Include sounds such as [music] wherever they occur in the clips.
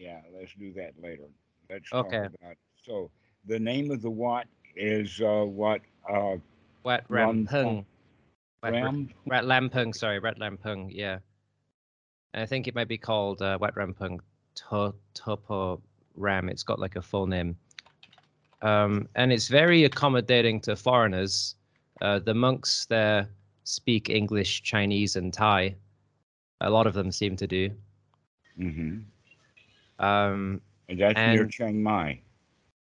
Yeah, let's do that later. Let's Okay. talk about. So the name of the Wat is uh, what? Uh, Wat Ram Rampung. Wat Ra- Ram. Rat Lampung, sorry, Rat Lampung, yeah. And I think it might be called uh, Wat Ram Poeng to- Topo Ram. It's got like a full name. Um, and it's very accommodating to foreigners. Uh, the monks there speak English, Chinese, and Thai. A lot of them seem to do. hmm Um, And that's near Chiang Mai.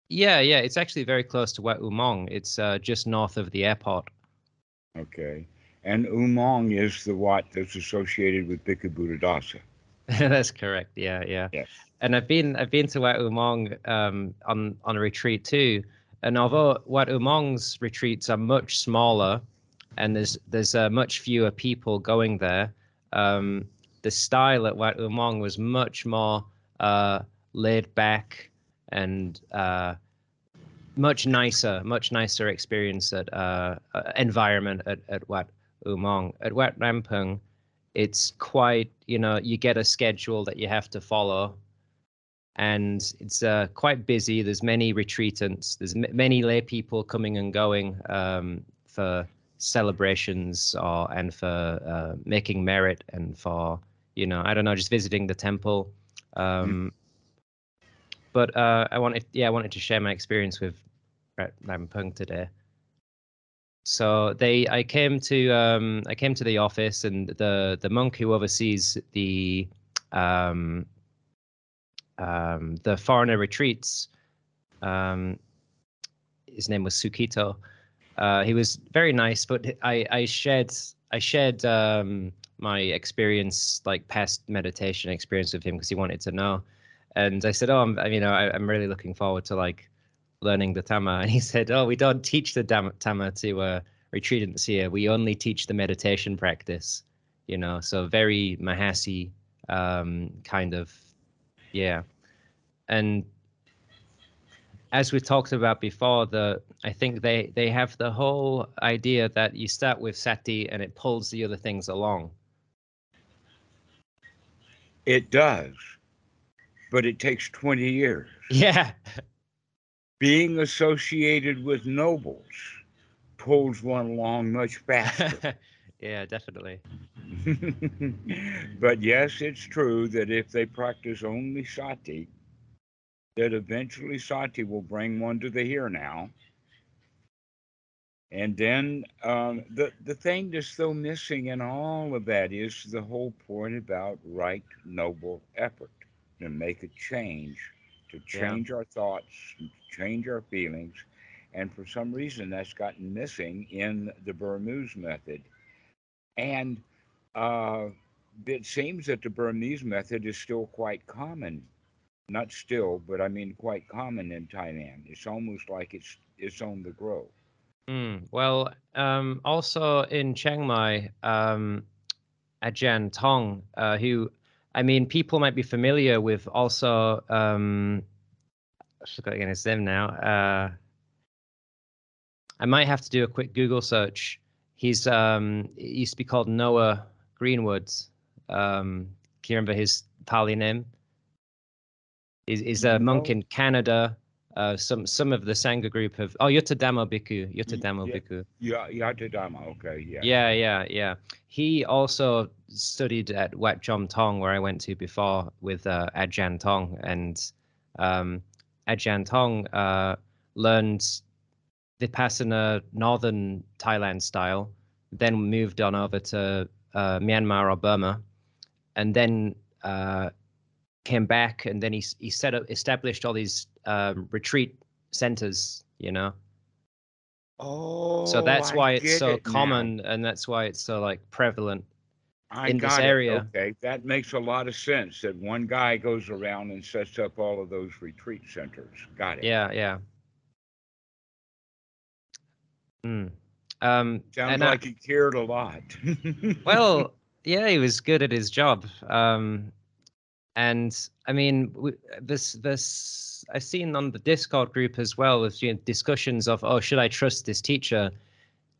yeah, yeah, it's actually very close to Wat Umong. It's uh, just north of the airport. Okay. And Umong is the Wat that's associated with Bhikkhu Buddhadasa. [laughs] That's correct. Yeah, yeah. Yes. And I've been I've been to Wat Umong um, on on a retreat too. And although Wat Umong's retreats are much smaller, and there's there's uh, much fewer people going there, um, the style at Wat Umong was much more uh, laid back and uh, much nicer, much nicer experience at uh, uh, environment at at Wat Umong. At Wat Ram Poeng, it's quite you know you get a schedule that you have to follow. And it's uh, quite busy. There's many retreatants. There's m- many lay people coming and going um, for celebrations or and for uh, making merit and for you know i don't know just visiting the temple um, but uh, i wanted yeah i wanted to share my experience with Rat Lampung today. So they i came to um i came to the office and the the monk who oversees the um um the foreigner retreats um his name was sukito uh he was very nice but i i shared i shared um my experience like past meditation experience with him because he wanted to know. And i said oh i'm you know I, i'm really looking forward to like learning the Dhamma. [laughs] And he said oh we don't teach the Dhamma to uh retreatants here we only teach the meditation practice you know so very mahasi um kind of yeah. And as we talked about before the i think they they have the whole idea that you start with sati and it pulls the other things along It does, but it takes 20 years. yeah Being associated with nobles pulls one along much faster. [laughs] yeah definitely [laughs] but yes, it's true that if they practice only sati, that eventually sati will bring one to the here now. And then um, the the thing that's so missing in all of that is the whole point about right noble effort to make a change, to Yeah. change our thoughts, to change our feelings, and for some reason that's gotten missing in the Burmese method. And uh, it seems that the Burmese method is still quite common. Not still, but I mean quite common in Thailand. It's almost like it's it's on the grow. Mm, well, um, also in Chiang Mai, um, Ajahn Tong, uh, who, I mean, people might be familiar with also, um, I forgot again his name now. Uh, I might have to do a quick Google search. He's, um, he used to be called Noah Greenwood. Um, can you remember his Pali name? Is he's a monk in Canada. Uh, some some of the Sangha group have oh Yuttadhammo Bhikkhu, Yuttadhammo yeah. Bhikkhu. Yeah, Yuttadhammo. Okay, yeah. Yeah, yeah, yeah. He also studied at Wat Chom Tong, where I went to before with uh, Ajahn Tong, and um, Ajahn Tong uh, learned Vipassana Northern Thailand style, then moved on over to uh, Myanmar or Burma, and then uh, came back, and then he he set up established all these um, retreat centers, you know. Oh, So that's why it's so it now. common, and that's why it's so like prevalent. I in this got it. area. Okay, that makes a lot of sense. That one guy goes around and sets up all of those retreat centers. Got it. Yeah, yeah. Mm. Um, Sounds and I- like he cared a lot. [laughs] well, yeah, he was good at his job. Um, and I mean, this this I've seen on the Discord group as well with you know, discussions of, oh, should I trust this teacher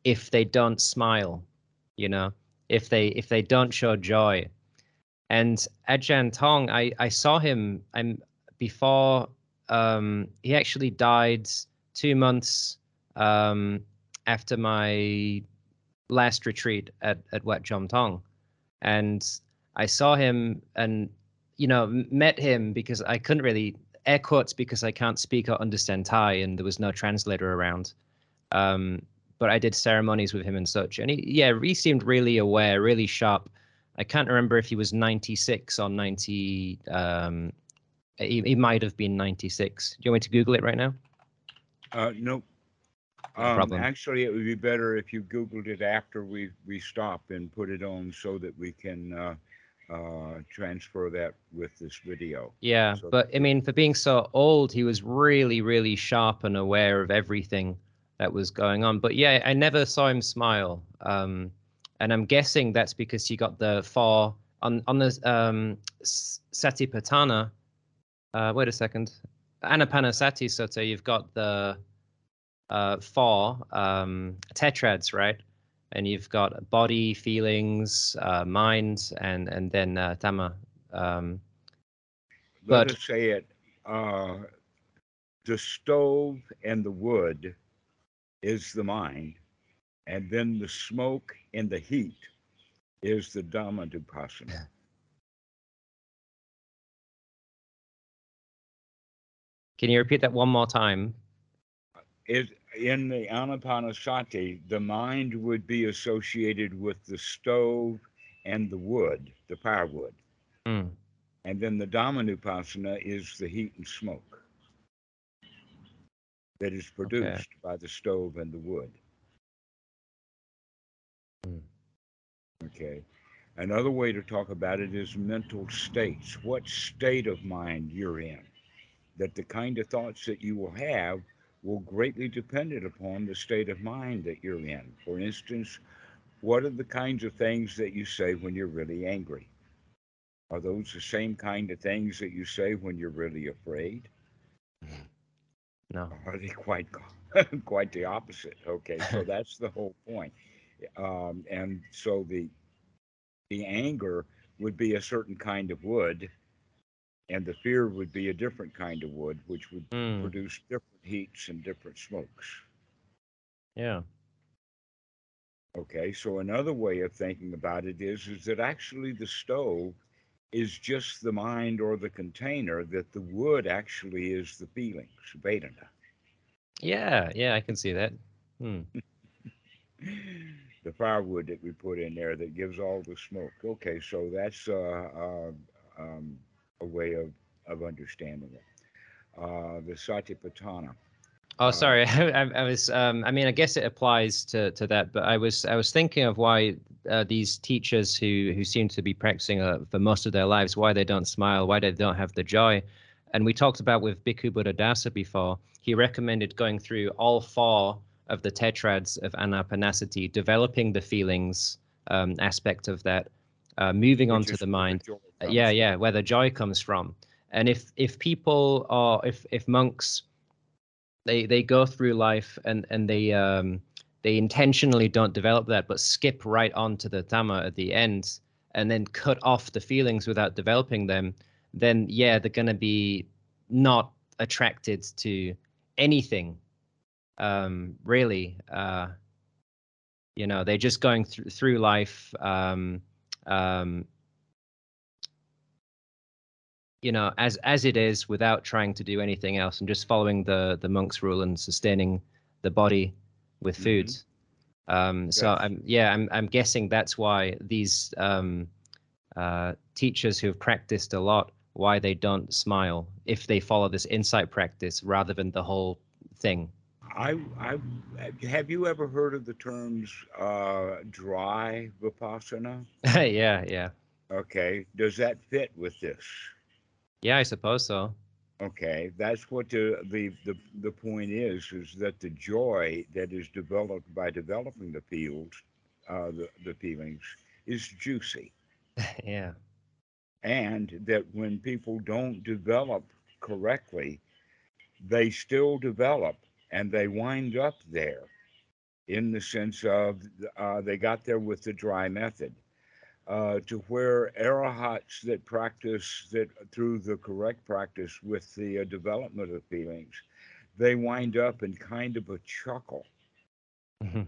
if they don't smile? You know, if they if they don't show joy. And Ajahn Tong, I, I saw him I'm before um, he actually died two months um, after my last retreat at, at Wat Chom Tong. And I saw him and, you know, met him because I couldn't really, air quotes, because I can't speak or understand Thai and there was no translator around. Um, but I did ceremonies with him and such. And he, yeah, he seemed really aware, really sharp. I can't remember if he was 96 or 90. Um, he, he might have been 96. Do you want me to Google it right now? Uh, nope. No Um, problem. actually, it would be better if you Googled it after we, we stop and put it on so that we can, uh, uh, transfer that with this video. Yeah, So- but I mean, for being so old, he was really, really sharp and aware of everything that was going on. But yeah, I never saw him smile. Um, and I'm guessing that's because he got the four on on the um, Satipatthana. Uh, wait a second, Anapanasati Sutta. You've got the uh, four um, tetrads, right? And you've got body, feelings, uh, mind, and and then uh, Dhamma. Um, Let But- us say it, uh, the stove and the wood is the mind, and then the smoke and the heat is the Dhammanupassana. Can you repeat that one more time? It, in the Anapanasati, the mind would be associated with the stove and the wood, the firewood. Hmm. And then the Dhammanupassana is the heat and smoke that is produced by the stove and the wood. Hmm. Okay. Another way to talk about it is mental states. What state of mind you're in. That the kind of thoughts that you will have will greatly depend upon the state of mind that you're in. For instance, what are the kinds of things that you say when you're really angry? Are those the same kind of things that you say when you're really afraid? No. [laughs] Are they quite [laughs] quite the opposite? Okay, so [laughs] that's the whole point. Um, and so the the anger would be a certain kind of wood, and the fear would be a different kind of wood, which would Hmm. produce different heats and different smokes. Yeah. Okay, so another way of thinking about it is is that actually the stove is just the mind or the container that the wood actually is the feelings, Vedana. Yeah. Yeah. I can see that. Hmm. the firewood that we put in there that gives all the smoke. Okay, so that's uh, uh, um, a way of, of understanding it. Uh, the Satipatthana. Oh, Uh, sorry. [laughs] I, I was. Um, I mean, I guess it applies to, to that, but I was. I was thinking of why uh, these teachers who who seem to be practicing uh, for most of their lives, why they don't smile, why they don't have the joy. And we talked about with Bhikkhu Buddhadasa before. He recommended going through all four of the tetrads of anapanasati, developing the feelings um, aspect of that, uh, moving on to the mind. Uh, yeah yeah where the joy comes from and if if people are if if monks they they go through life and and they um they intentionally don't develop that but skip right on to the Dhamma at the end and then cut off the feelings without developing them then yeah they're going to be not attracted to anything um really uh you know they're just going through through life um um you know as as it is without trying to do anything else and just following the the monk's rule and sustaining the body with food um so Yes. i'm yeah i'm i'm guessing that's why these um uh teachers who have practiced a lot why they don't smile if they follow this insight practice rather than the whole thing I, I, have you ever heard of the terms uh, dry vipassana? [laughs] yeah yeah Okay, does that fit with this? Yeah i suppose so. Okay, that's what the, the the the point is: is that the joy that is developed by developing the fields, uh, the the feelings, is juicy, [laughs] yeah. And that when people don't develop correctly, they still develop, and they wind up there, in the sense of uh, they got there with the dry method. Uh, to where arahats that practice that through the correct practice with the uh, development of feelings, they wind up in kind of a chuckle Mhm.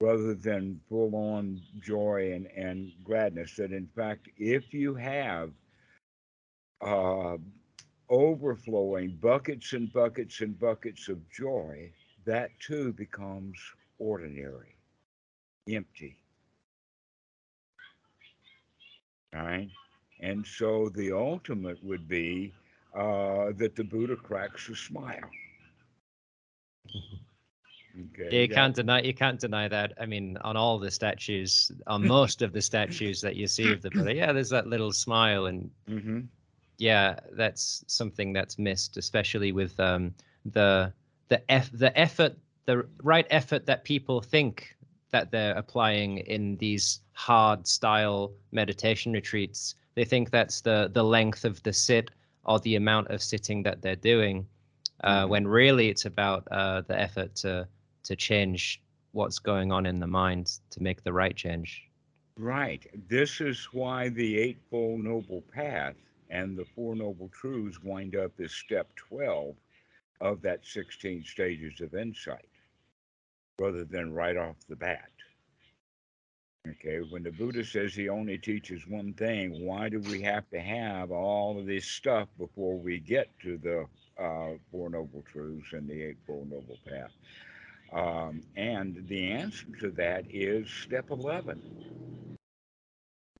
rather than full on joy and, and gladness. That in fact, if you have uh, overflowing buckets and buckets and buckets of joy, that too becomes ordinary, empty. All right. And so the ultimate would be uh, that the Buddha cracks a smile. Okay. Yeah, you can't deny you can't deny that. I mean, on all the statues, on [laughs] most of the statues that you see of the Buddha, yeah, there's that little smile, and Mhm. yeah, that's something that's missed, especially with um, the the eff- the effort, the right effort that people think that they're applying in these hard style meditation retreats. They think that's the the length of the sit or the amount of sitting that they're doing, uh, Mhm. when really it's about uh, the effort to to change what's going on in the mind to make the right change. Right. This is why the Eightfold Noble Path and the Four Noble Truths wind up as step 12 of that 16 stages of insight, rather than right off the bat. Okay, when the Buddha says he only teaches one thing, why do we have to have all of this stuff before we get to the uh, Four Noble Truths and the Eightfold Noble Path? Um, and the answer to that is step 11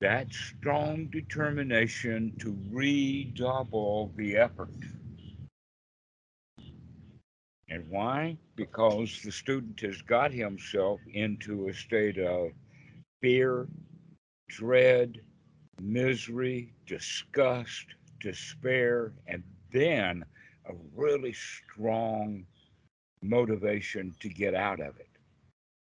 that strong determination to redouble the effort. And why? Because the student has got himself into a state of fear, dread, misery, disgust, despair, and then a really strong motivation to get out of it,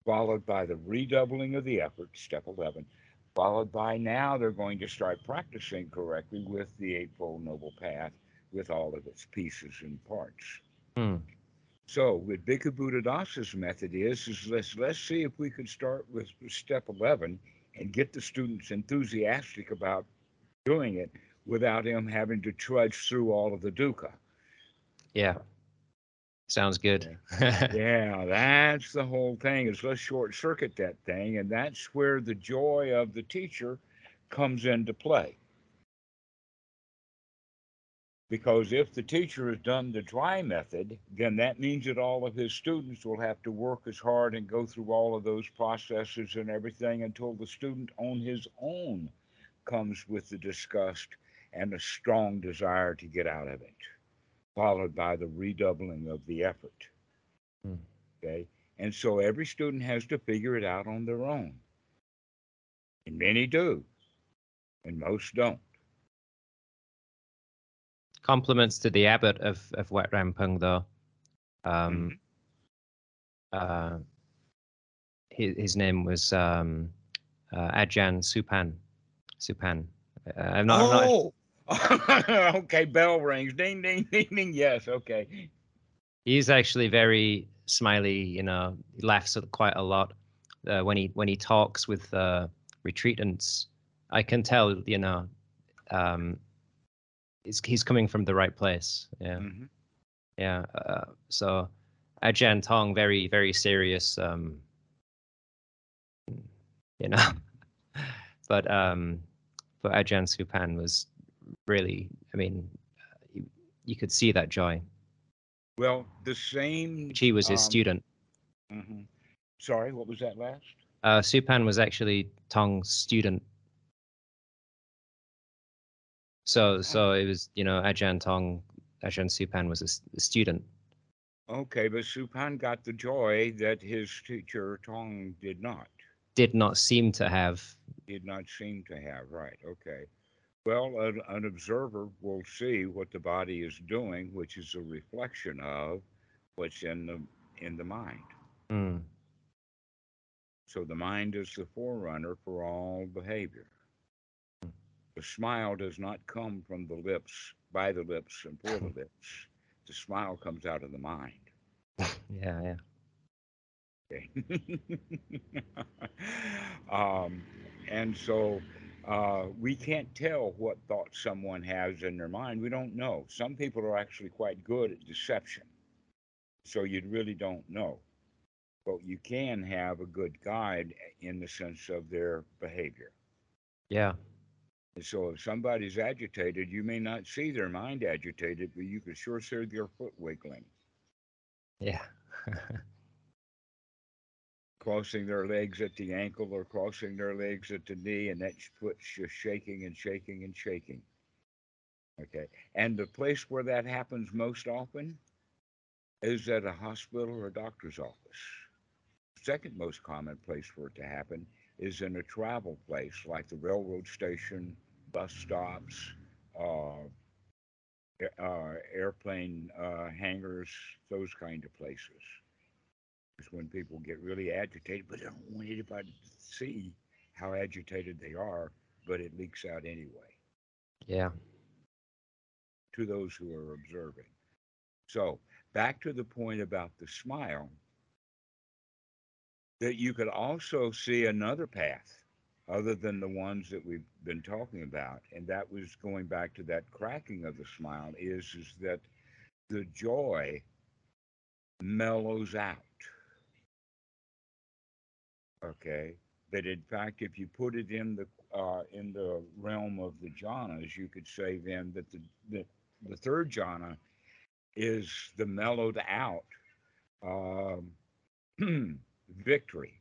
followed by the redoubling of the effort, step 11, followed by now they're going to start practicing correctly with the Eightfold Noble Path with all of its pieces and parts. Hmm. So, what Bhikkhu Buddhadasa's method is, is let's, let's see if we could start with step 11 and get the students enthusiastic about doing it without them having to trudge through all of the dukkha. Yeah, sounds good. [laughs] Yeah, that's the whole thing is let's short circuit that thing. And that's where the joy of the teacher comes into play. Because if the teacher has done the dry method, then that means that all of his students will have to work as hard and go through all of those processes and everything until the student on his own comes with the disgust and a strong desire to get out of it, followed by the redoubling of the effort. Hmm. Okay. And so every student has to figure it out on their own. And many do, and most don't. Compliments to the abbot of of Wat Ram Poeng though. Um, uh, his his name was um, uh, Ajahn Supan. Supan. Uh, I'm not. I'm not oh, [laughs] okay. Bell rings. Ding, ding, [laughs] ding, ding. Yes. Okay. he's actually very smiley. You know, he laughs quite a lot uh, when he when he talks with uh, retreatants. I can tell. You know, um, he's he's coming from the right place. Yeah. Mhm. Yeah. Uh, so Ajahn Tong, very, very serious. Um, you know, [laughs] but um, but Ajahn Supan was really. I mean, you, you could see that joy. Well, the same. She was his um, student. mhm. Sorry, what was that last? Uh, Supan was actually Tong's student. So, so it was, you know, Ajahn Tong, Ajahn Supan was a student. Okay, but Supan got the joy that his teacher Tong did not. Did not seem to have. Did not seem to have. Right. Okay. Well, an, an observer will see what the body is doing, which is a reflection of what's in the in the mind. Mm, So the mind is the forerunner for all behavior. The smile does not come from the lips, by the lips, and for the lips. The smile comes out of the mind. [laughs] yeah, yeah. Okay. [laughs] um, and so Uh, we can't tell what thoughts someone has in their mind. We don't know. Some people are actually quite good at deception. So you really don't know. But you can have a good guide in the sense of their behavior. Yeah. And so if somebody's agitated, you may not see their mind agitated, but you can sure see their foot wiggling, Yeah. [laughs] crossing their legs at the ankle or crossing their legs at the knee, and that foot's just shaking and shaking and shaking. Okay. And the place where that happens most often is at a hospital or a doctor's office. Second most common place for it to happen is in a travel place like the railroad station, bus stops, uh, uh, airplane uh, hangars, those kind of places. Is when people get really agitated, but they don't want anybody to see how agitated they are, but it leaks out anyway Yeah. to those who are observing. So, back to the point about the smile, that you could also see another path other than the ones that we've been talking about, and that was going back to that cracking of the smile, is, is that the joy mellows out. Okay. That in fact, if you put it in the uh, in the realm of the jhanas, you could say then that the the, the third jhana is the mellowed out um, [clears throat] victory.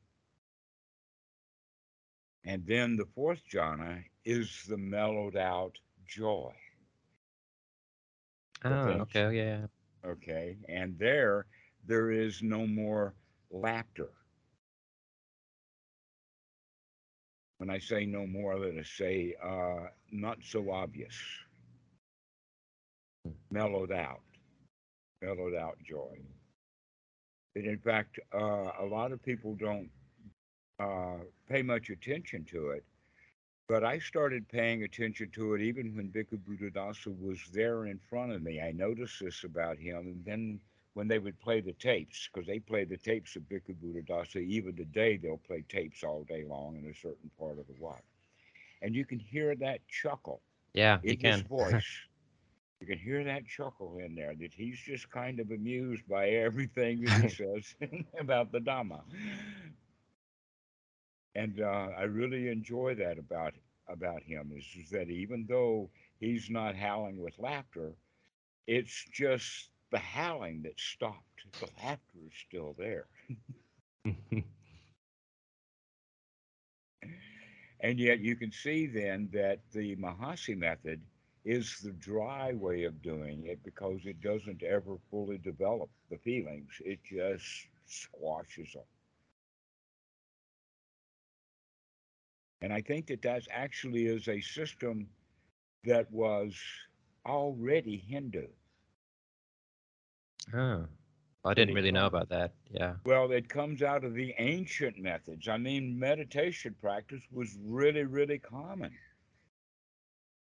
And then the fourth jhana is the mellowed out joy. Things- okay. Yeah. Okay. And there, there is no more laughter. When I say no more, let us say uh, not so obvious. Mellowed out. Mellowed out joy. And in fact, uh, a lot of people don't uh, pay much attention to it. But I started paying attention to it even when Bhikkhu Buddhadasa was there in front of me. I noticed this about him. And then when they would play the tapes, because they play the tapes of Bhikkhu Buddhadasa, even today they'll play tapes all day long in a certain part of the Wat. And you can hear that chuckle Yeah. in You can. his [laughs] voice. you can hear that chuckle in there that he's just kind of amused by everything that he [laughs] says [laughs] about the Dhamma. And uh, I really enjoy that about about him is, is that even though he's not howling with laughter, it's just the howling that stopped. The laughter is still there. [laughs] And yet you can see then that the Mahasi method is the dry way of doing it because it doesn't ever fully develop the feelings. It just squashes them. And I think that that actually is a system that was already Hindu. oh. I didn't really know about that. Yeah. Well, it comes out of the ancient methods. I mean, meditation practice was really, really common.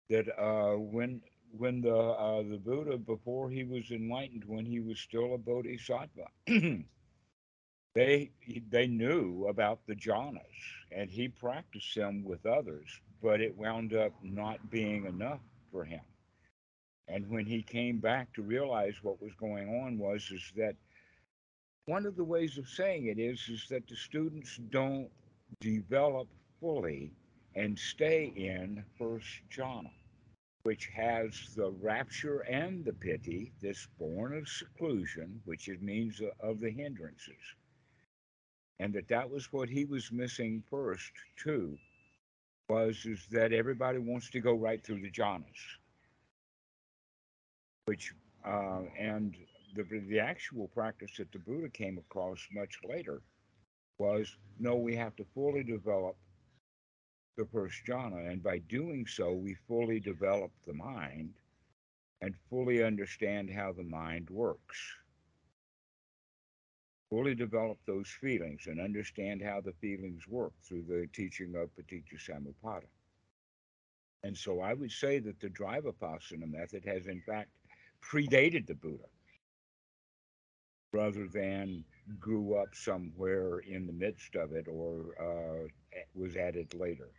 That uh, when when the uh, the Buddha before he was enlightened, when he was still a bodhisattva, [clears throat] they they knew about the jhanas, and he practiced them with others, but it wound up not being enough for him. And when he came back to realize what was going on was is that one of the ways of saying it is is that the students don't develop fully and stay in first jhana, which has the rapture and the pity, this born of seclusion, which it means uh, of the hindrances, and that that was what he was missing first too, was is that everybody wants to go right through the jhanas, which uh, and the, the actual practice that the Buddha came across much later was no, we have to fully develop the first jhana, and by doing so, we fully develop the mind and fully understand how the mind works. Fully develop those feelings and understand how the feelings work through the teaching of Paticca Samuppada. And so I would say that the dry vipassana method has in fact predated the Buddha rather than grew up somewhere in the midst of it or uh, was added later.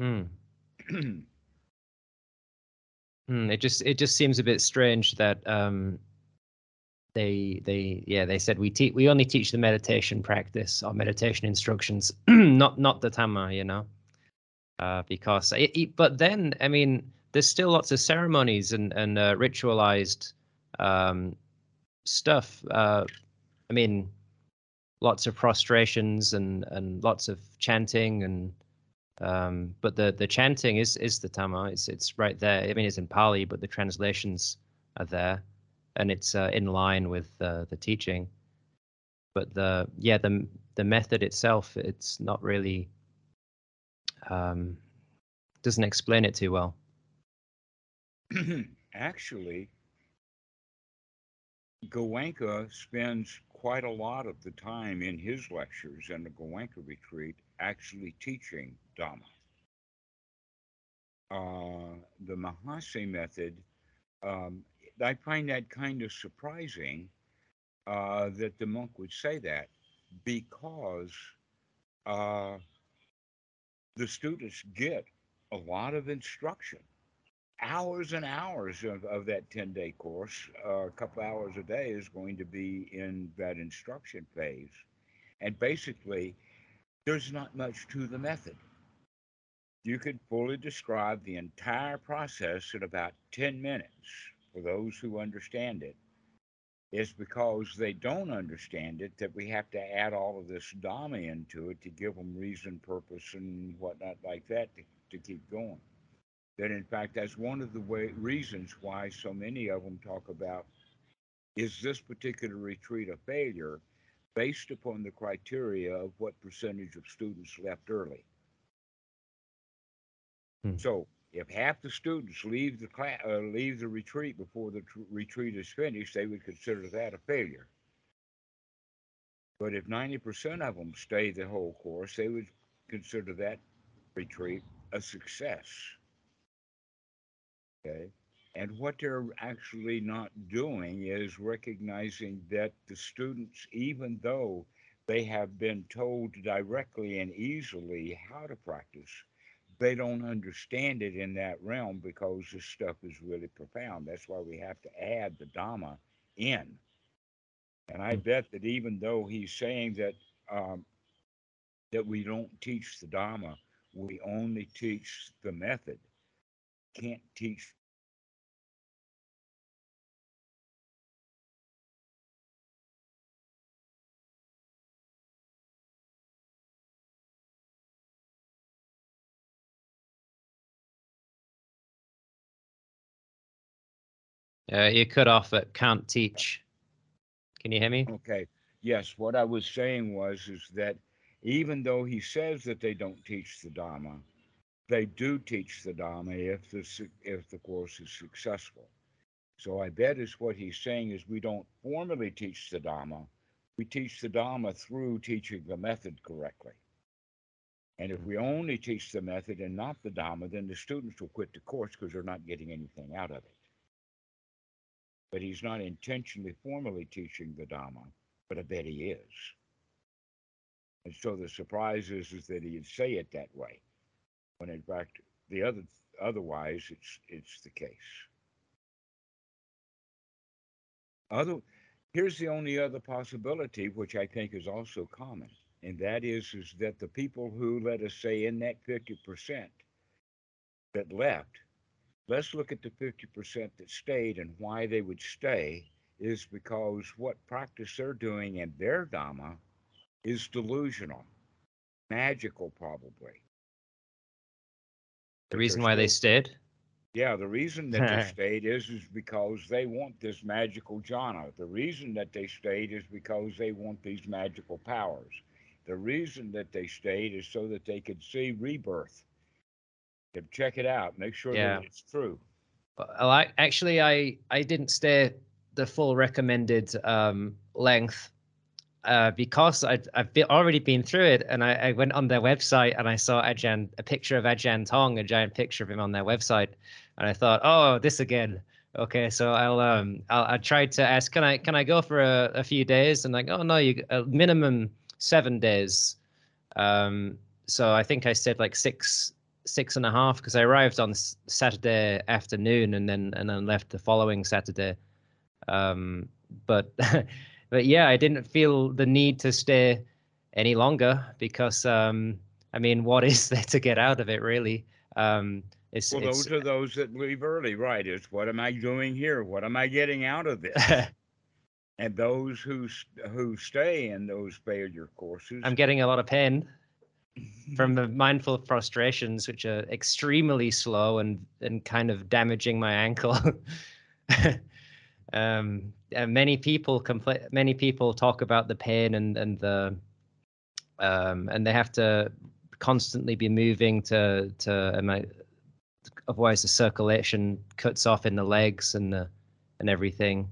Mm. [clears throat] mm, it just it just seems a bit strange that um, they they yeah they said we teach we only teach the meditation practice or meditation instructions, [clears throat] not not the Dhamma you know, uh, because it, it, but then I mean there's still lots of ceremonies and and uh, ritualized um, stuff. Uh, I mean, lots of prostrations and and lots of chanting and um, but the the chanting is is the Dhamma It's it's right there. I mean, it's in Pali, but the translations are there, and it's uh, in line with uh, the teaching. But the yeah the the method itself, it's not really um, doesn't explain it too well. [clears throat] Actually, Goenka spends quite a lot of the time in his lectures and the Goenka retreat actually teaching Dhamma. Uh, the Mahasi method, um, I find that kind of surprising uh, that the monk would say that because uh, the students get a lot of instruction hours and hours of, of that 10 day course, uh, a couple hours a day is going to be in that instruction phase. And basically, there's not much to the method. You could fully describe the entire process in about 10 minutes for those who understand it. It's because they don't understand it that we have to add all of this Dhamma into it to give them reason, purpose, and whatnot like that to, to keep going that in fact that's one of the way, reasons why so many of them talk about is this particular retreat a failure based upon the criteria of what percentage of students left early. Hmm. So if half the students leave the class, uh, leave the retreat before the tr- retreat is finished, they would consider that a failure. But if 90% of them stay the whole course, they would consider that retreat a success. Okay. And what they're actually not doing is recognizing that the students, even though they have been told directly and easily how to practice, they don't understand it in that realm because this stuff is really profound. That's why we have to add the Dhamma in. And I hmm. bet that even though he's saying that um, that we don't teach the Dhamma, we only teach the method can't teach Uh, you cut off at can't teach. Can you hear me? Okay. Yes. What I was saying was is that even though he says that they don't teach the Dhamma, they do teach the Dhamma if the if the course is successful. So I bet is what he's saying is we don't formally teach the Dhamma, we teach the Dhamma through teaching the method correctly. And if we only teach the method and not the Dhamma, then the students will quit the course because they're not getting anything out of it. But he's not intentionally formally teaching the Dhamma, but I bet he is. And so the surprise is, is that he'd say it that way when in fact the other otherwise it's it's the case. Other here's the only other possibility which I think is also common, and that is is that the people who let us say in that 50% that left, let's look at the 50% that stayed and why they would stay is because what practice they're doing in their Dhamma is delusional, magical probably. The reason why they stayed? Yeah, the reason that they [laughs] stayed is is because they want this magical jhana. The reason that they stayed is because they want these magical powers. The reason that they stayed is so that they could see rebirth. Check it out, make sure yeah. that it's true. Well, I, actually, I I didn't stay the full recommended um, length uh, because I'd, I've been, already been through it and I, I, went on their website and I saw Ajahn, a picture of Ajahn Tong, a giant picture of him on their website. And I thought, oh, this again. Okay, so I'll um I'll, I tried to ask, can I can I go for a, a few days? And like, oh no, you a minimum seven days. Um, so I think I said like six six and a half because I arrived on Saturday afternoon and then and then left the following Saturday. Um, but [laughs] but yeah, I didn't feel the need to stay any longer because um, I mean, what [laughs] is there to get out of it really? Um, it's, well, it's, those are those that leave early, right? Is what am I doing here? What am I getting out of this? [laughs] and those who who stay in those failure courses, I'm getting a lot of pain from [laughs] the mindful prostrations, which are extremely slow and and kind of damaging my ankle. [laughs] um, and many people compl- many people talk about the pain and and the um, and they have to constantly be moving to to um, otherwise the circulation cuts off in the legs and the and everything.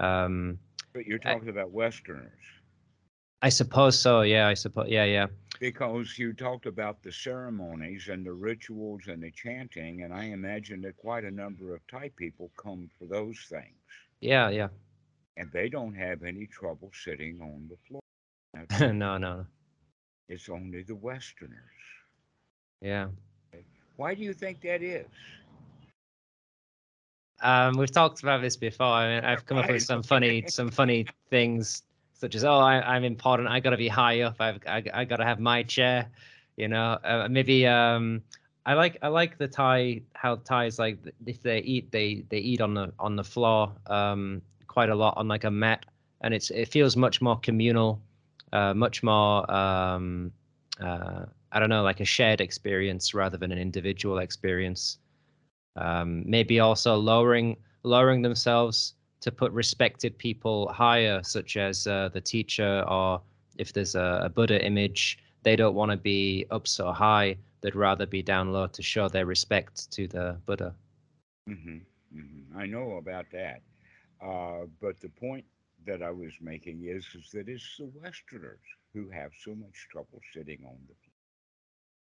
Um, but you're talking I, about Westerners. I suppose so. Yeah, I suppose. Yeah, yeah. Because you talked about the ceremonies and the rituals and the chanting, and I imagine that quite a number of Thai people come for those things. Yeah, yeah. And they don't have any trouble sitting on the floor. [laughs] no, no. It's only the Westerners. Yeah. Why do you think that is? Um, we've talked about this before. I mean, I've come up with some funny, some funny things, such as, "Oh, I, am important. I got to be high up. I've, I, I got to have my chair." You know, uh, maybe um, I like, I like the Thai how Thais like if they eat, they they eat on the on the floor um, quite a lot on like a mat, and it's it feels much more communal, uh, much more um, uh, I don't know, like a shared experience rather than an individual experience. Um, maybe also lowering lowering themselves to put respected people higher, such as uh, the teacher, or if there's a, a Buddha image, they don't want to be up so high. They'd rather be down low to show their respect to the Buddha. Mm-hmm, mm-hmm. I know about that, uh, but the point that I was making is is that it's the Westerners who have so much trouble sitting on the floor.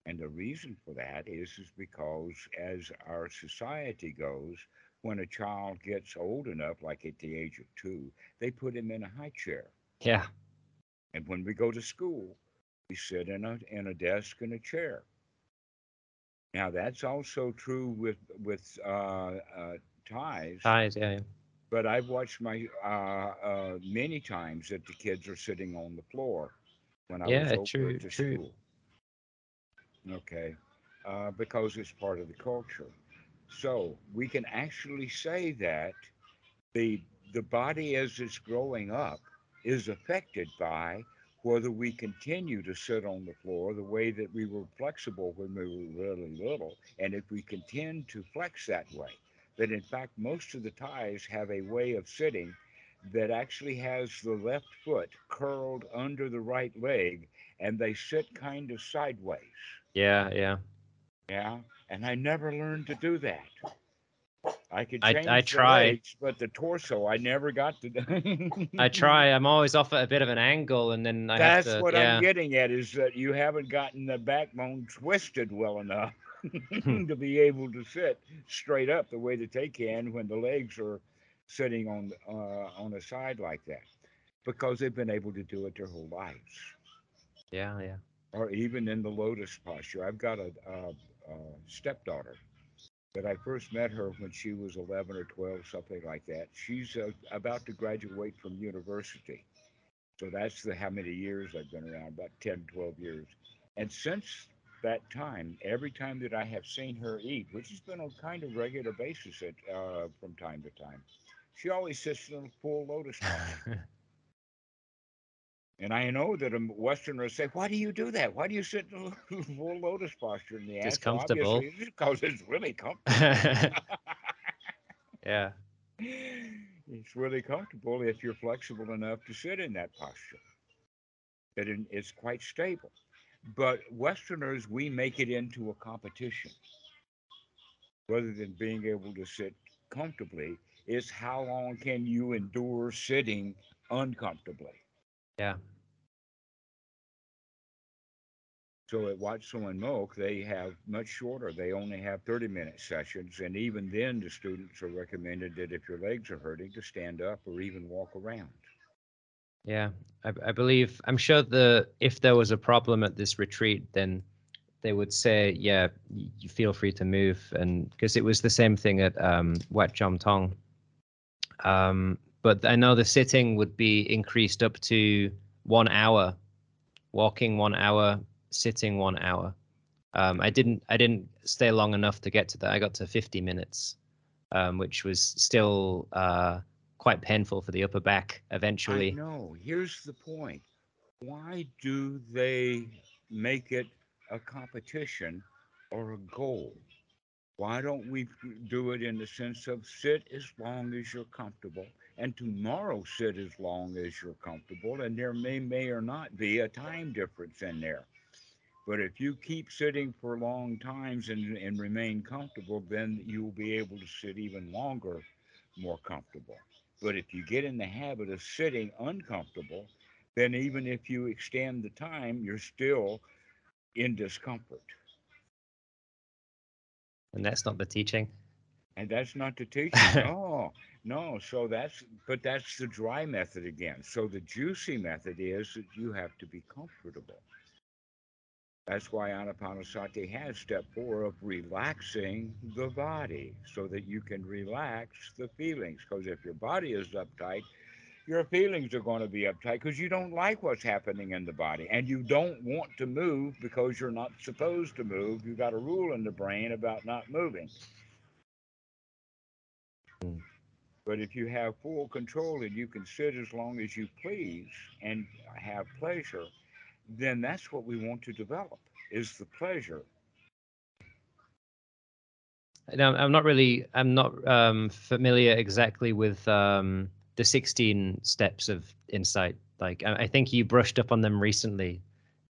and the reason for that is, is because as our society goes, when a child gets old enough, like at the age of two, they put him in a high chair. Yeah. And when we go to school, we sit in a in a desk and a chair. Now that's also true with with uh, uh, Thais. Thais, yeah, yeah. But I've watched my uh, uh, many times that the kids are sitting on the floor when I yeah, was over to true. school okay, uh, because it's part of the culture. So we can actually say that the the body as it's growing up is affected by whether we continue to sit on the floor the way that we were flexible when we were really little, and if we continue to flex that way, that in fact most of the Thais have a way of sitting that actually has the left foot curled under the right leg and they sit kind of sideways. Yeah, yeah. Yeah, and I never learned to do that. I could change I the try. legs, but the torso I never got to. I [laughs] try. I'm always off at a bit of an angle, and then I That's have to. what yeah. I'm getting at is that you haven't gotten the backbone twisted well enough hmm. [laughs] to be able to sit straight up the way that they can when the legs are sitting on uh, on a side like that, because they've been able to do it their whole lives. Yeah, yeah or even in the lotus posture. I've got a, a, a stepdaughter that I first met her when she was 11 or 12, something like that. She's uh, about to graduate from university. So that's the how many years I've been around, about 10, 12 years. And since that time, every time that I have seen her eat, which has been on kind of regular basis at, uh, from time to time, she always sits in a full lotus. [laughs] And I know that um, a Westerner say, "Why do you do that? Why do you sit in a [laughs] full lotus posture?" in the answer, comfortable. because it's really comfortable. [laughs] [laughs] yeah, it's really comfortable if you're flexible enough to sit in that posture. That it's quite stable. But Westerners, we make it into a competition rather than being able to sit comfortably. Is how long can you endure sitting uncomfortably? Yeah. So at Wat-Suan Mokkh, they have much shorter. They only have 30 minute sessions. And even then, the students are recommended that if your legs are hurting, to stand up or even walk around. Yeah, I, I believe, I'm sure the if there was a problem at this retreat, then they would say, yeah, you feel free to move, and because it was the same thing at um, Wat Chom Tong. Um, but I know the sitting would be increased up to one hour, walking one hour, sitting one hour. Um, I didn't I didn't stay long enough to get to that. I got to 50 minutes, um, which was still uh, quite painful for the upper back eventually. No, here's the point. Why do they make it a competition or a goal? Why don't we do it in the sense of sit as long as you're comfortable and tomorrow sit as long as you're comfortable and there may may or not be a time difference in there. But if you keep sitting for long times and, and remain comfortable, then you'll be able to sit even longer more comfortable. But if you get in the habit of sitting uncomfortable, then even if you extend the time, you're still in discomfort. And that's not the teaching. And that's not the [laughs] teaching. no, no. So that's, but that's the dry method again. So the juicy method is that you have to be comfortable. That's why Anapanasati has step four of relaxing the body so that you can relax the feelings. Because if your body is uptight, your feelings are going to be uptight because you don't like what's happening in the body and you don't want to move because you're not supposed to move. You've got a rule in the brain about not moving. But if you have full control and you can sit as long as you please and have pleasure, then that's what we want to develop is the pleasure. Now, I'm not really, I'm not um, familiar exactly with um, the 16 steps of insight. Like, I, I, think you brushed up on them recently.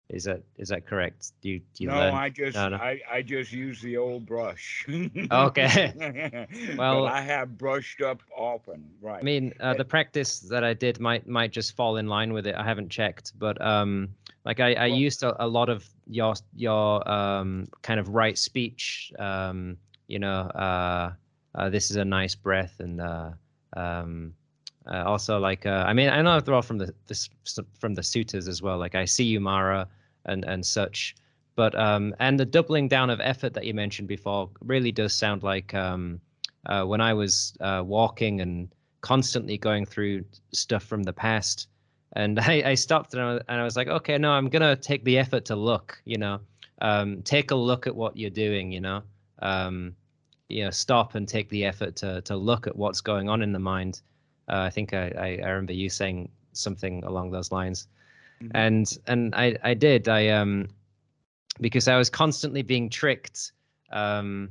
Is that is that correct? Do you, do you no, learn? I just no, no. I, I just use the old brush. okay. [laughs] [laughs] well, but I have brushed up often, right? I mean, uh, the practice that I did might might just fall in line with it. I haven't checked, but um, like I, I well, used a, a, lot of your your um kind of right speech. Um, you know, uh, uh this is a nice breath, and uh, um, uh, also like uh, I mean I know they're all from the this from the suttas as well. Like I see you, Mara, and and such. But um, and the doubling down of effort that you mentioned before really does sound like um, uh, when I was uh, walking and constantly going through stuff from the past. And [laughs] I, I stopped and I, was, and I was like, okay, no, I'm gonna take the effort to look. You know, um, take a look at what you're doing. You know, um, you know, stop and take the effort to to look at what's going on in the mind. Uh, I think I, I, I remember you saying something along those lines. Mm-hmm. And and I I did I um because I was constantly being tricked, um,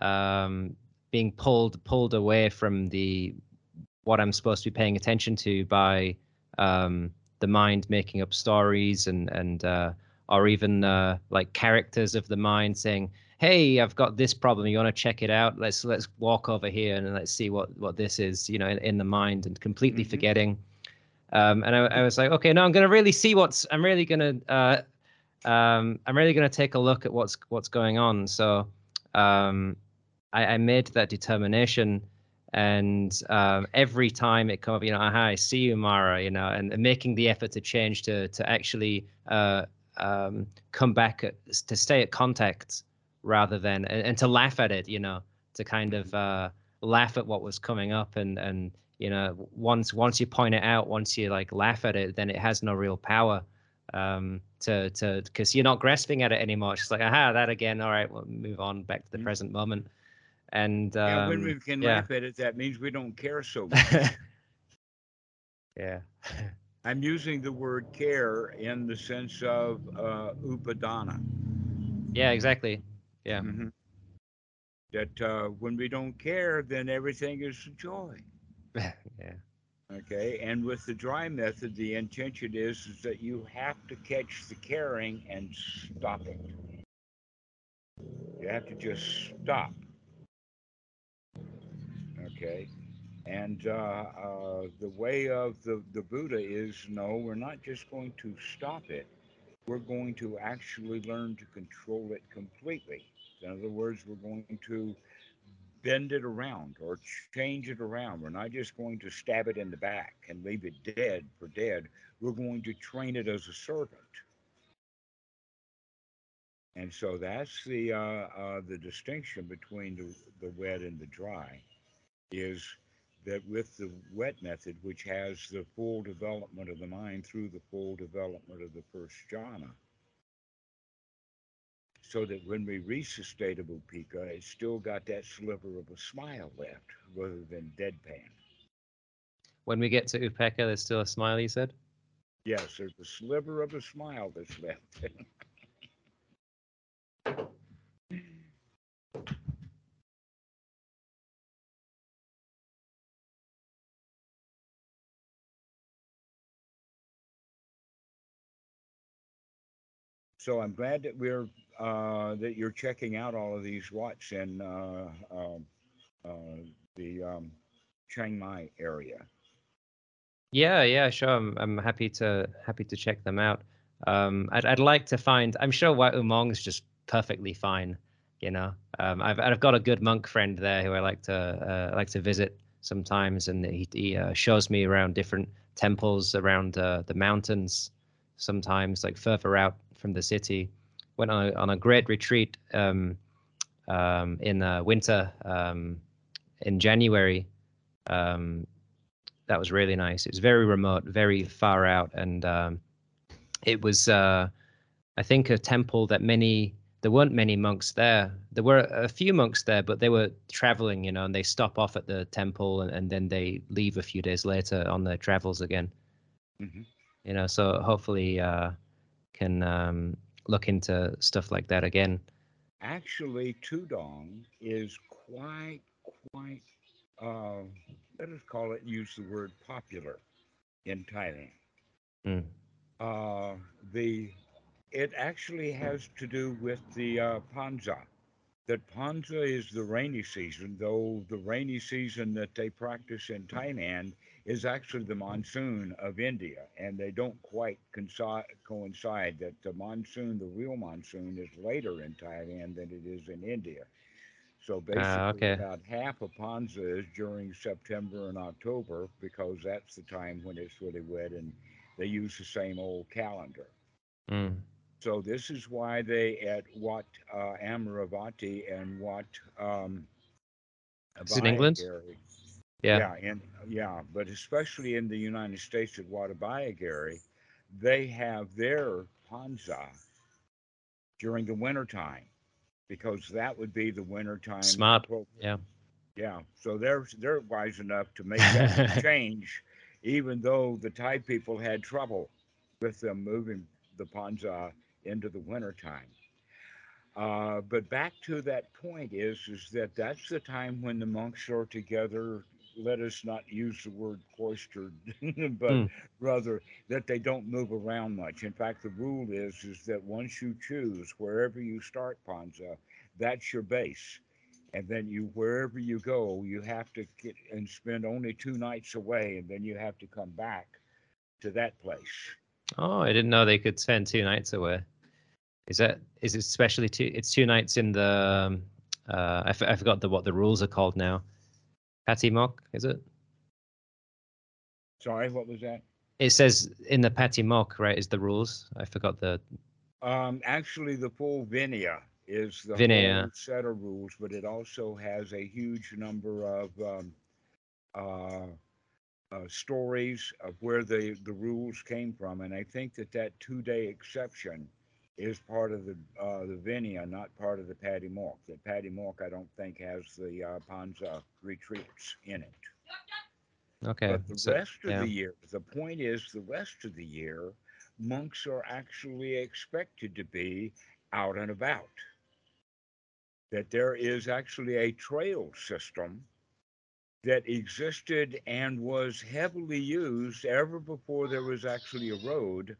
um, being pulled pulled away from the what I'm supposed to be paying attention to by um, the mind making up stories and and uh, or even uh, like characters of the mind saying, "Hey, I've got this problem. You want to check it out? Let's let's walk over here and let's see what what this is." You know, in, in the mind and completely mm-hmm. forgetting um, and I, I, was like, okay, no, I'm gonna really see what's. I'm really gonna. Uh, um, I'm really gonna take a look at what's what's going on. So um, I, I, made that determination, and um, every time it come up, you know, I see you, Mara, you know, and, and making the effort to change to to actually uh, um, come back at, to stay at contact rather than and, and, to laugh at it, you know, to kind of uh, laugh at what was coming up and and you know once once you point it out once you like laugh at it then it has no real power um to to because you're not grasping at it anymore. It's just like aha that again. All right we'll move on back to the mm-hmm. present moment. And um, yeah, when we can yeah. laugh at it that means we don't care so [laughs] much. Yeah. I'm using the word care in the sense of uh upadana. Yeah exactly. Yeah. Mm-hmm. that uh, when we don't care then everything is joy [laughs] yeah. Okay, and with the dry method, the intention is, is that you have to catch the caring and stop it. You have to just stop. Okay, and uh, uh, the way of the, the Buddha is no, we're not just going to stop it, we're going to actually learn to control it completely. In other words, we're going to bend it around or change it around. We're not just going to stab it in the back and leave it dead for dead. We're going to train it as a servant. And so that's the uh, uh, the distinction between the, the wet and the dry, is that with the wet method, which has the full development of the mind through the full development of the first jhana, so that when we reach the state of upeka, it's still got that sliver of a smile left rather than deadpan. When we get to Upeka, there's still a smile, you said? Yes, there's a sliver of a smile that's left. [laughs] so I'm glad that we're uh, that you're checking out all of these wats in uh, um, uh, the um, Chiang Mai area. Yeah, yeah, sure. I'm, I'm happy to happy to check them out. Um, I'd I'd like to find. I'm sure Wat Umong is just perfectly fine. You know, um, I've I've got a good monk friend there who I like to uh, like to visit sometimes, and he he uh, shows me around different temples around uh, the mountains. Sometimes, like further out from the city. Went on a, on a great retreat um, um, in the winter um, in January. Um, that was really nice. It was very remote, very far out, and um, it was, uh, I think, a temple that many. There weren't many monks there. There were a few monks there, but they were traveling, you know, and they stop off at the temple and, and then they leave a few days later on their travels again. Mhm. You know, so hopefully uh, can um, look into stuff like that again. Actually, Tudong is quite, quite, uh, let us call it, use the word popular in Thailand. Mm. Uh, the it actually has to do with the uh, Panza. That Panza is the rainy season, though the rainy season that they practice in Thailand is actually the monsoon of India, and they don't quite consi- coincide. That the monsoon, the real monsoon, is later in Thailand than it is in India. So basically, Ah, okay. about half of Panza is during September and October because that's the time when it's really wet, and they use the same old calendar. Mm. So this is why they at Wat uh, Amaravati and Wat um, Is it in England? Yeah. yeah, and yeah, but especially in the United States at Wat Abhayagiri, they have their Panza during the wintertime because that would be the wintertime. Smart. appropriate. Yeah. Yeah, so they're they're wise enough to make that [laughs] change, even though the Thai people had trouble with them moving the Panza into the wintertime. Uh, but back to that point is is that that's the time when the monks are together. Let us not use the word cloistered, [laughs] but Mm. rather that they don't move around much. In fact, the rule is is that once you choose wherever you start Panza, that's your base, and then you wherever you go, you have to get and spend only two nights away, and then you have to come back to that place. Oh, I didn't know they could spend two nights away. Is that is it especially two? It's two nights in the. Um, uh, I, f- I forgot the what the rules are called now. Patty mock is it? Sorry, what was that? It says in the Patty mock right is the rules. I forgot the. Um, actually, the full Vinaya is the Vinaya. whole set of rules, but it also has a huge number of um, uh, uh, stories of where the, the rules came from, and I think that that two day exception is part of the uh, the Vinaya, not part of the Paddy Mork. The Paddy Mork, I don't think, has the uh, Panza retreats in it. Okay. But the so- rest of yeah. the year, the point is, the rest of the year, monks are actually expected to be out and about. That there is actually a trail system that existed and was heavily used ever before there was actually a road.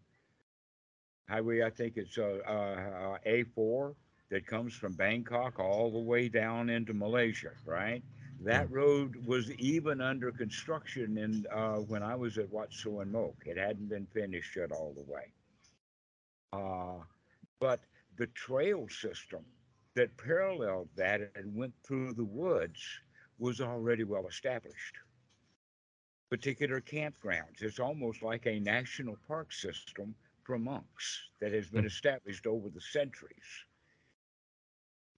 Highway, I think it's uh, uh, uh, A4 that comes from Bangkok all the way down into Malaysia, right? That road was even under construction in uh, when I was at Wat Suan Mokkh. It hadn't been finished yet all the way. Uh, but the trail system that paralleled that and went through the woods was already well established. Particular campgrounds. It's almost like a national park system for monks that has been Hmm. established over the centuries.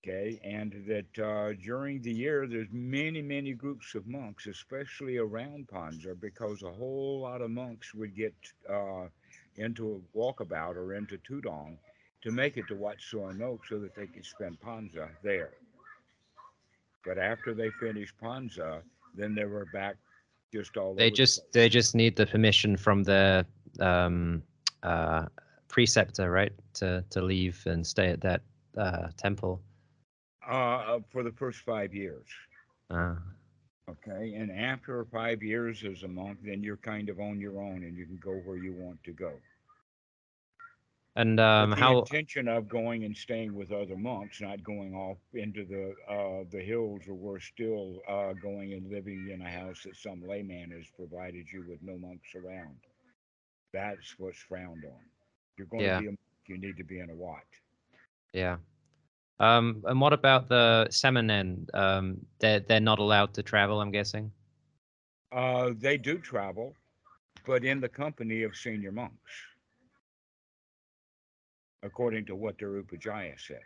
Okay, and that uh, during the year there's many, many groups of monks, especially around Panza, because a whole lot of monks would get uh, into a walkabout or into Tudong to make it to Wat Suan Mokkh so that they could spend Panza there. But after they finished Panza, then they were back just all They the just place. they just need the permission from the um, uh, preceptor, right, to to leave and stay at that uh, temple. uh, for the first five years. Uh, Okay, and after five years as a monk, then you're kind of on your own and you can go where you want to go. and um, the how intention of going and staying with other monks, not going off into the uh, the hills, or worse still, uh, going and living in a house that some layman has provided you with no monks around. That's what's frowned on. You're going Yeah. to be a monk, you need to be in a wat. yeah. Um, and what about the Samanen? Um, they're they're not allowed to travel. I'm guessing. Uh, they do travel, but in the company of senior monks, according to what the Upajjhaya says.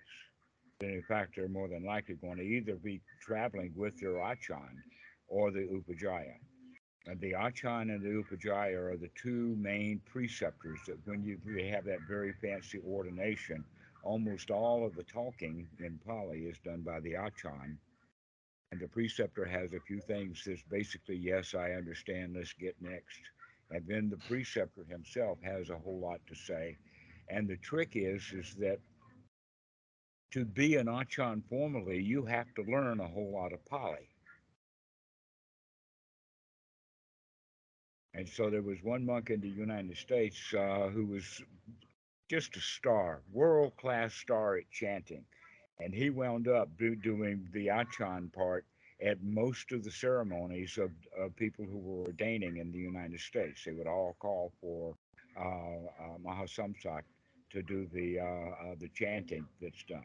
And in fact, they're more than likely going to either be traveling with their Achan or the Upajjhaya. And the Achan and the Upajjhaya are the two main preceptors that when you, you have that very fancy ordination, almost all of the talking in Pali is done by the Achan. And the preceptor has a few things that's basically yes i understand let's get next. And then the preceptor himself has a whole lot to say. And the trick is is that to be an achan formally you have to learn a whole lot of pali and so there was one monk in the united states uh, who was just a star world class star at chanting and he wound up do, doing the achan part at most of the ceremonies of, of people who were ordaining in the United States. They would all call for uh, uh, Mahasamsak to do the uh, uh, the chanting that's done.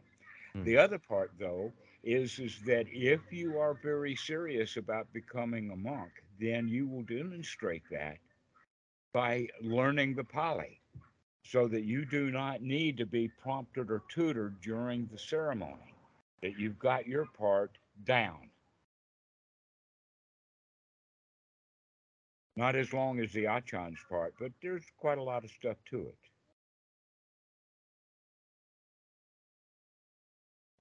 Hmm. The other part, though, is is that if you are very serious about becoming a monk, then you will demonstrate that by learning the Pali, so that you do not need to be prompted or tutored during the ceremony. That you've got your part down. Not as long as the Achan's part, but there's quite a lot of stuff to it.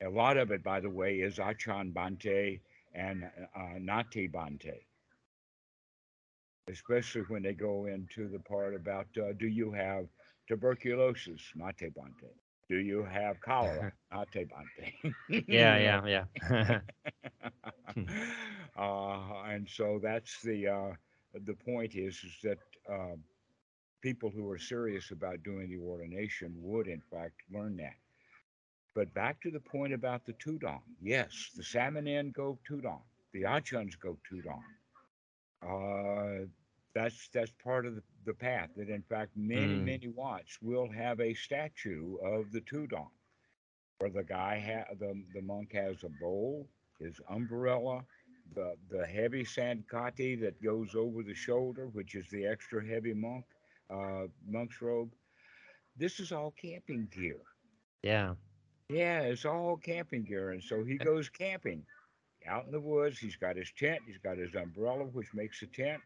A lot of it, by the way, is Achan Bante and uh, Nati Bante. Especially when they go into the part about uh, do you have tuberculosis? Bante. Do you have cholera? [laughs] Bante. [laughs] Yeah, yeah, yeah. [laughs] uh, and so that's the uh, the point is is that uh, people who are serious about doing the ordination would in fact learn that. But back to the point about the Tudong. Yes, the Samanen go Tudong. The Achans go Tudong. Uh, that's that's part of the, the path. That in fact many Mm. many Wats will have a statue of the Tudong, where the guy ha- the the monk has a bowl, his umbrella, the the heavy sanghati that goes over the shoulder, which is the extra heavy monk uh, monk's robe. This is all camping gear. yeah. Yeah, it's all camping gear, and so he goes camping out in the woods. He's got his tent. He's got his umbrella, which makes a tent.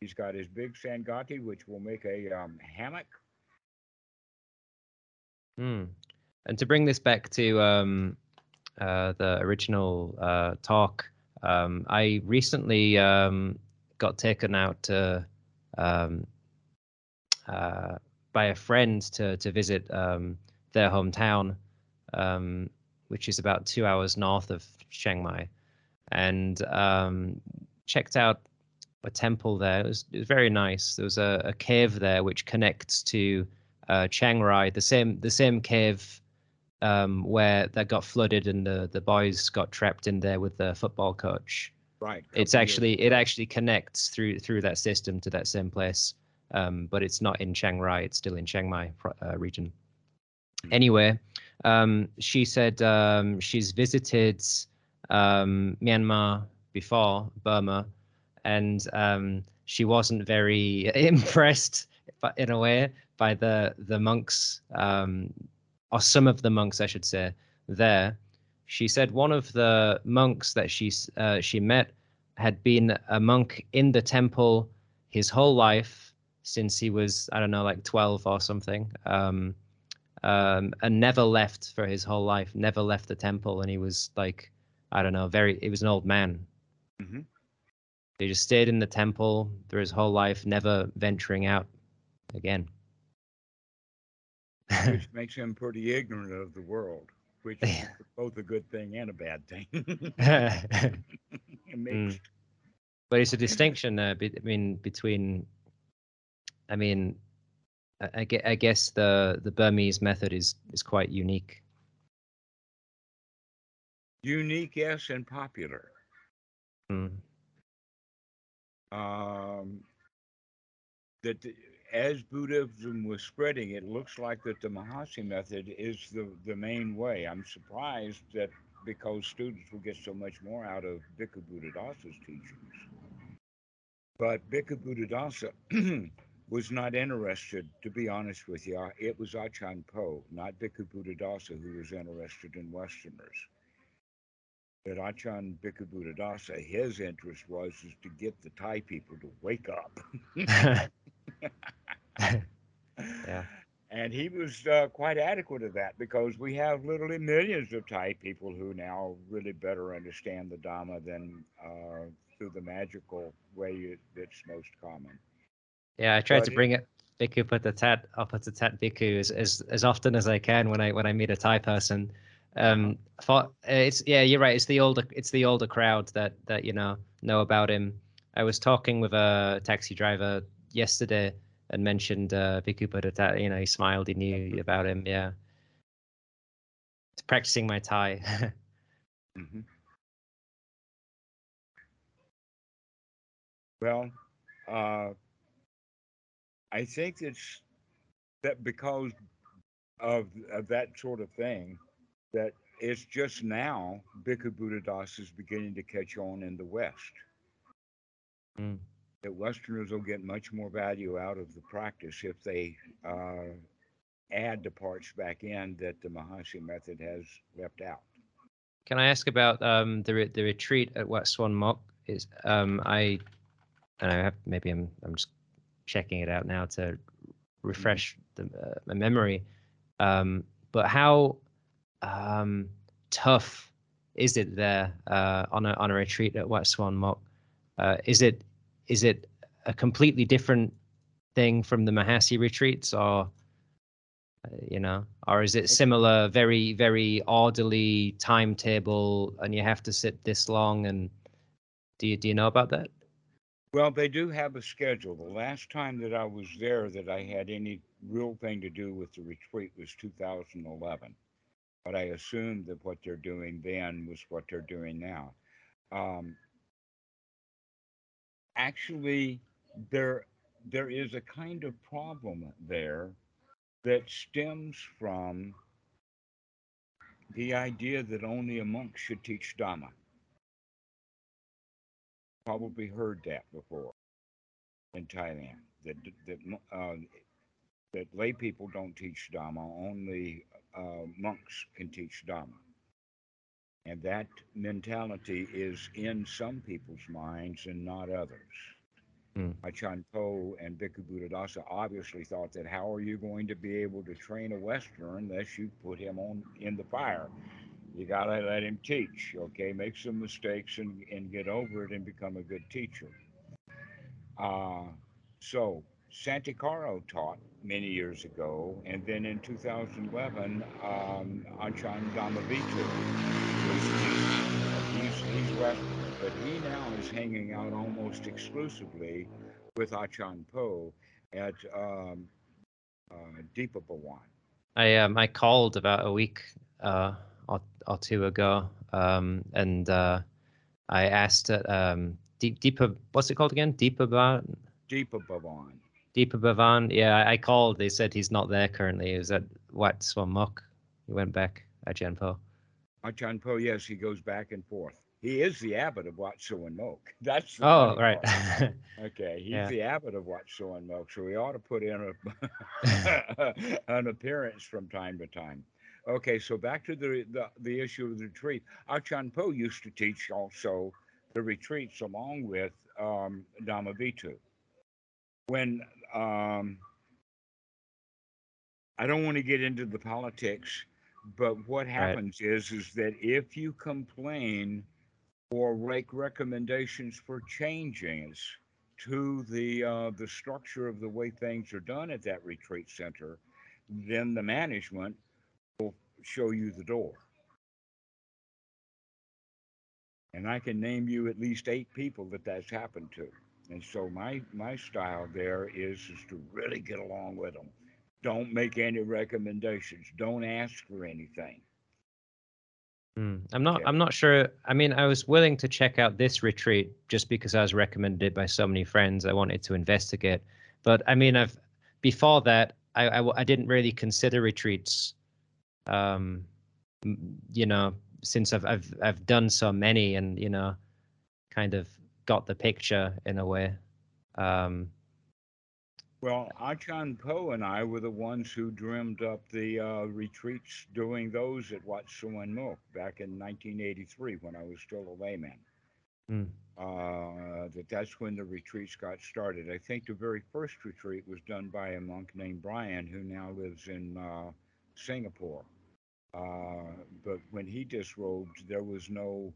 He's got his big sanghati, which will make a um, hammock. Hmm. And to bring this back to um, uh, the original uh, talk, um, I recently um, got taken out to, um, uh, by a friend to to visit um, their hometown, which is about two hours north of Chiang Mai, and um, checked out a temple there. It was, it was very nice. There was a, a cave there which connects to uh, Chiang Rai, the same the same cave um, where that got flooded and the the boys got trapped in there with the football coach. Right. It's actually it actually connects through through that system to that same place, um, but it's not in Chiang Rai. It's still in Chiang Mai uh, region. Anyway, um, she said um, she's visited um, Myanmar before Burma, and um, she wasn't very [laughs] impressed, but in a way, by the the monks um, or some of the monks, I should say, there. she said one of the monks that she uh, she met had been a monk in the temple his whole life since he was I don't know like 12 or something um, um, and never left for his whole life never left the temple and he was like I don't know very it was an old man. Hmm he just stayed in the temple through his whole life never venturing out again. Which [laughs] makes him pretty ignorant of the world, which is both a good thing and a bad thing. [laughs] [laughs] It makes- but it's a distinction uh, be, I mean between I mean I, I I guess the the Burmese method is is quite unique unique, yes, and popular. Mm. Um, that the- as Buddhism was spreading, it looks like that the Mahasi method is the, the main way. I'm surprised that because students will get so much more out of Bhikkhu Buddhadasa's teachings. But Bhikkhu Buddhadasa [clears throat] was not interested, to be honest with you. It was Achan Po, not Bhikkhu Buddhadasa, who was interested in Westerners. That Achan Bhikkhu Buddhadasa, his interest was is to get the Thai people to wake up. Yeah. And he was uh, quite adequate at that because we have literally millions of Thai people who now really better understand the Dhamma than uh, through the magical way that's most common. Yeah, I try But to it- bring it Bhikkhu Patatat up at the Tat Bhikkhu as, as as often as I can when I when I meet a Thai person. Um, for, it's yeah, you're right. It's the older it's the older crowd that that you know know about him. I was talking with a taxi driver yesterday and mentioned uh, Bhikkhu. You know, he smiled. He knew about him. Yeah, it's practicing my Thai. [laughs] hmm Well, uh, I think it's that because of, of that sort of thing, that it's just now Bhikkhu Buddhadas is beginning to catch on in the West. Mm. That Westerners will get much more value out of the practice if they uh, add the parts back in that the Mahasi method has left out. Can I ask about um, the re- the retreat at Wat Suan Mokkh? Is um, I and I have maybe I'm I'm just checking it out now to refresh the, uh, my memory. Um, but how um, tough is it there uh, on a on a retreat at Wat Suan Mokkh? Uh, is it is it a completely different thing from the Mahasi retreats, or uh, you know, or is it similar, very very orderly timetable, and you have to sit this long? And do you do you know about that? Well, they do have a schedule. The last time that I was there that I had any real thing to do with the retreat was 2011. But I assumed that what they're doing then was what they're doing now. Um, actually, there there is a kind of problem there that stems from the idea that only a monk should teach Dhamma. Probably heard that before in Thailand. That that uh, that lay people don't teach Dhamma. Only uh, monks can teach Dhamma. And that mentality is in some people's minds and not others. Hmm. Achan Po and Bhikkhu Buddhadasa obviously thought that how are you going to be able to train a Westerner unless you put him on in the fire? You gotta let him teach, okay? Make some mistakes and, and get over it and become a good teacher. Uh, so Santikaro taught many years ago, and then in 2011, um, Achan Dhammavidu was teaching. He's, he's Western, but he now is hanging out almost exclusively with Achan Po at um, uh, Dipabhavan. I um I called about a week uh or, or two ago um and uh I asked at um Deep Deepa what's it called again Dipabhavan Deepa Bhavan. Dipabhavan yeah I, called they said he's not there currently he was at Wat Suan Mokkh he went back at Genpo Achan Po, yes, he goes back and forth. He is the abbot of Wat Suan Mokkh. [laughs] That's oh right. [laughs] Okay, he's Yeah. the abbot of Wat Suan Mokkh, so we ought to put in a, [laughs] an appearance from time to time. Okay, so back to the the, the issue of the retreat. Achan Po used to teach also the retreats along with um, Dhammavidu. When um, I don't want to get into the politics, but what happens right. is is that if you complain or make recommendations for changes to the uh, the structure of the way things are done at that retreat center, then the management will show you the door. And I can name you at least eight people that that's happened to. And so my my style there is is to really get along with them. Don't make any recommendations. Don't ask for anything. Mm, I'm not. Yeah. I'm not sure. I mean, I was willing to check out this retreat just because I was recommended by so many friends. I wanted to investigate, but I mean, I've before that, I I, I didn't really consider retreats. Um, you know, since I've I've I've done so many, and you know, kind of got the picture in a way. Um, well, Achan Po and I were the ones who dreamed up the uh, retreats doing those at Wat Suan Mokkh back in 1983 when I was still a layman. Mm. Uh, that that's when the retreats got started. I think the very first retreat was done by a monk named Brian, who now lives in uh, Singapore. Uh, but when he disrobed, there was no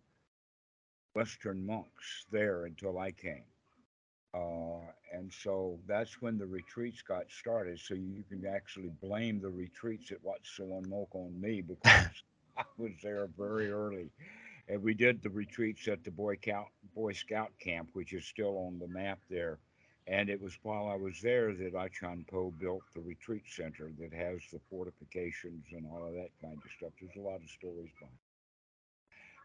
Western monks there until I came. Uh, and so that's when the retreats got started. So you can actually blame the retreats at Wat Suan Mokkh on me because [laughs] [laughs] I was there very early. And we did the retreats at the Boy Scout, Boy Scout camp, which is still on the map there. And it was while I was there that Achan Po built the retreat center that has the fortifications and all of that kind of stuff. There's a lot of stories behind.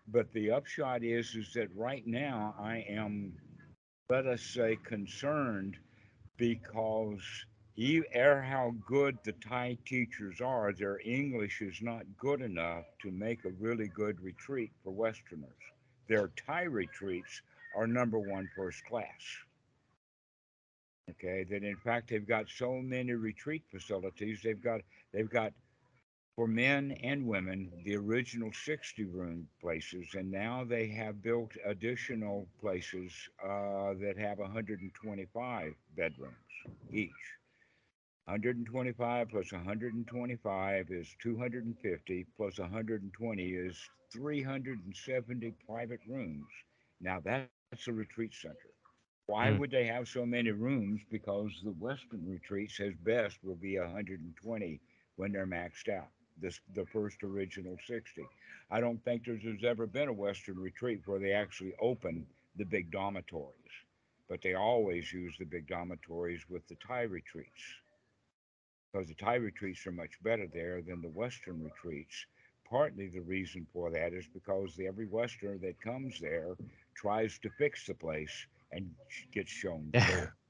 But the upshot is, is that right now I am let us say, concerned because air er, how good the Thai teachers are, their English is not good enough to make a really good retreat for Westerners. Their Thai retreats are number one first class. Okay, that in fact they've got so many retreat facilities. They've got they've got for men and women the original 60 room places, and now they have built additional places uh, that have 125 bedrooms each. 125 plus 125 is 250, plus 120 is 370 private rooms. Now that's a retreat center. Why mm. would they have so many rooms? Because the Western retreats, as best, will be 120 when they're maxed out this the first original 60. I don't think there's, there's ever been a Western retreat where they actually open the big dormitories, but they always use the big dormitories with the Thai retreats because the Thai retreats are much better there than the Western retreats. Partly the reason for that is because the, every Westerner that comes there tries to fix the place and gets shown. [laughs]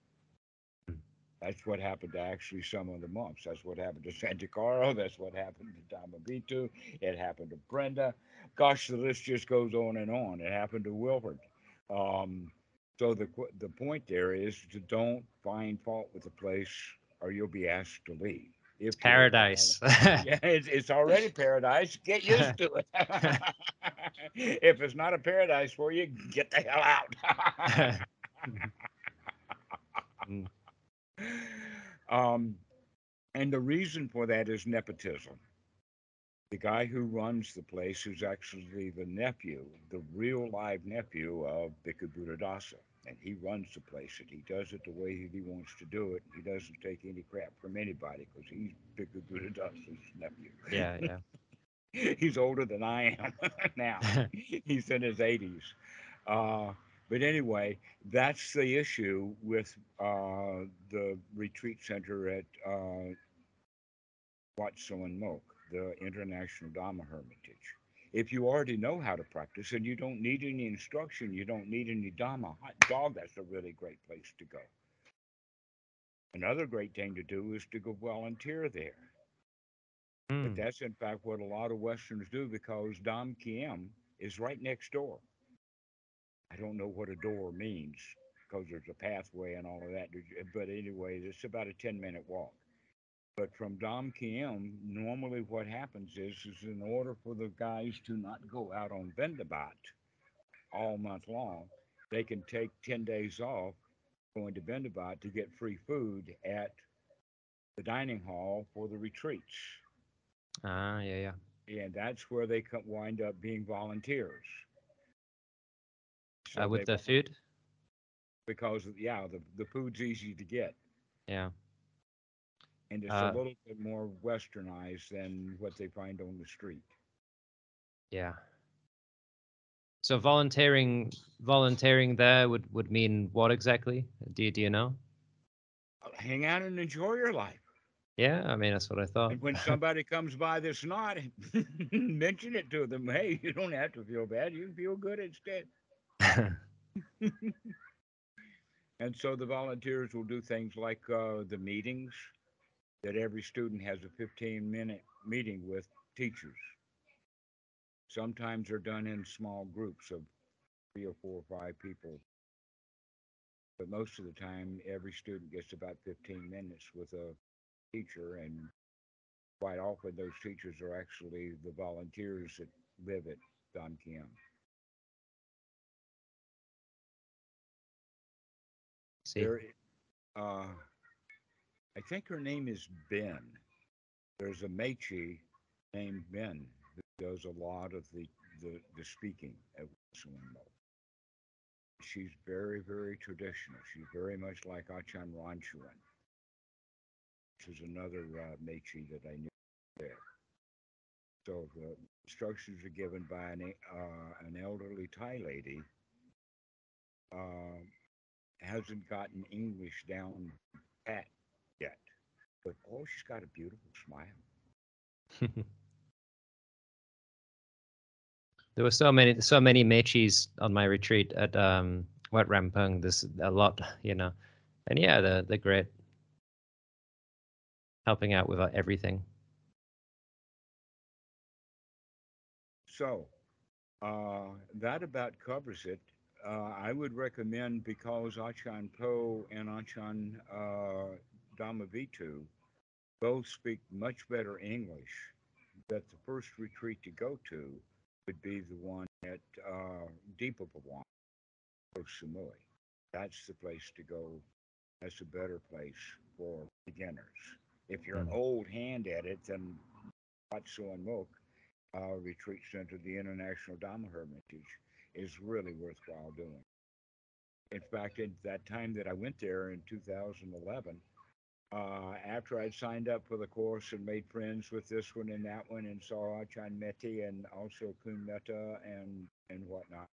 That's what happened to actually some of the monks. That's what happened to [laughs] Santikaro. That's what happened to Dhammavidu. It happened to Brenda. Gosh, the list just goes on and on. It happened to Wilford. Um, so the the point there is to don't find fault with the place, or you'll be asked to leave. If paradise. [laughs] yeah, it's, it's already paradise. Get used to it. [laughs] if it's not a paradise for you, get the hell out. Mm. Um, and the reason for that is nepotism. The guy who runs the place is actually the nephew, the real live nephew of Bhikkhu Buddhadasa. And he runs the place and he does it the way he wants to do it. He doesn't take any crap from anybody because he's Bhikkhu Buddhadasa's nephew. Yeah, [laughs] yeah. he's older than I am [laughs] now. [laughs] he's in his 80s. Uh, but anyway, that's the issue with uh, the retreat center at uh, Wat Suan Mokkh, the International Dhamma Hermitage. If you already know how to practice and you don't need any instruction, you don't need any Dhamma, hot dog, that's a really great place to go. Another great thing to do is to go volunteer there. Mm. But hmm. that's in fact what a lot of Westerns do because Dam Kiem is right next door. I don't know what a door means because there's a pathway and all of that. But anyway, it's about a 10 minute walk. But from Dom Kiem, normally what happens is, is in order for the guys to not go out on Vendabat all month long, they can take 10 days off going to Vendabat to get free food at the dining hall for the retreats. Ah, yeah, yeah. And that's where they wind up being volunteers. Uh, with the food? Because, yeah, the, the food's easy to get. Yeah. And it's Uh, a little bit more westernized than what they find on the street. Yeah. So volunteering volunteering there would, would mean what exactly? Do you, do you know? Uh, Hang out and enjoy your life. Yeah, I mean that's what I thought. And when [laughs] somebody comes by that's not, [laughs] mention it to them. Hey, you don't have to feel bad. You can feel good instead. [laughs] And so the volunteers will do things like uh, the meetings that every student has a 15 minute meeting with teachers. Sometimes they're done in small groups of three or four or five people. But most of the time, every student gets about 15 minutes with a teacher, and quite often, those teachers are actually the volunteers that live at Don Kim. See. There, uh, I think her name is Ben. There's a Mechi named Ben who does a lot of the, the, the speaking at Wesleyan She's very, very traditional. She's very much like Achan Ranjuan, which is another uh, Mechi that I knew there. So the instructions are given by an, uh, an elderly Thai lady. Uh, hasn't gotten English down pat yet, but oh, she's got a beautiful smile. [laughs] there were so many so many mechis on my retreat at um Wat Ram Poeng. There's a lot, you know. And yeah, they're they're great. Helping out with uh, everything. So uh, that about covers it. Uh, I would recommend because Achan Po and Achan uh, Dhammavidu both speak much better English, that the first retreat to go to would be the one at uh, Dipabhavan or Samui. That's the place to go. That's a better place for beginners. If you're an Mm. old hand at it, then Wat Suan Mokkh uh, Retreat Center, the International Dhamma Hermitage, is really worthwhile doing. In fact, at that time that I went there in 2011, uh, after I'd signed up for the course and made friends with this one and that one and saw Achan Meti and also Kun and, and whatnot,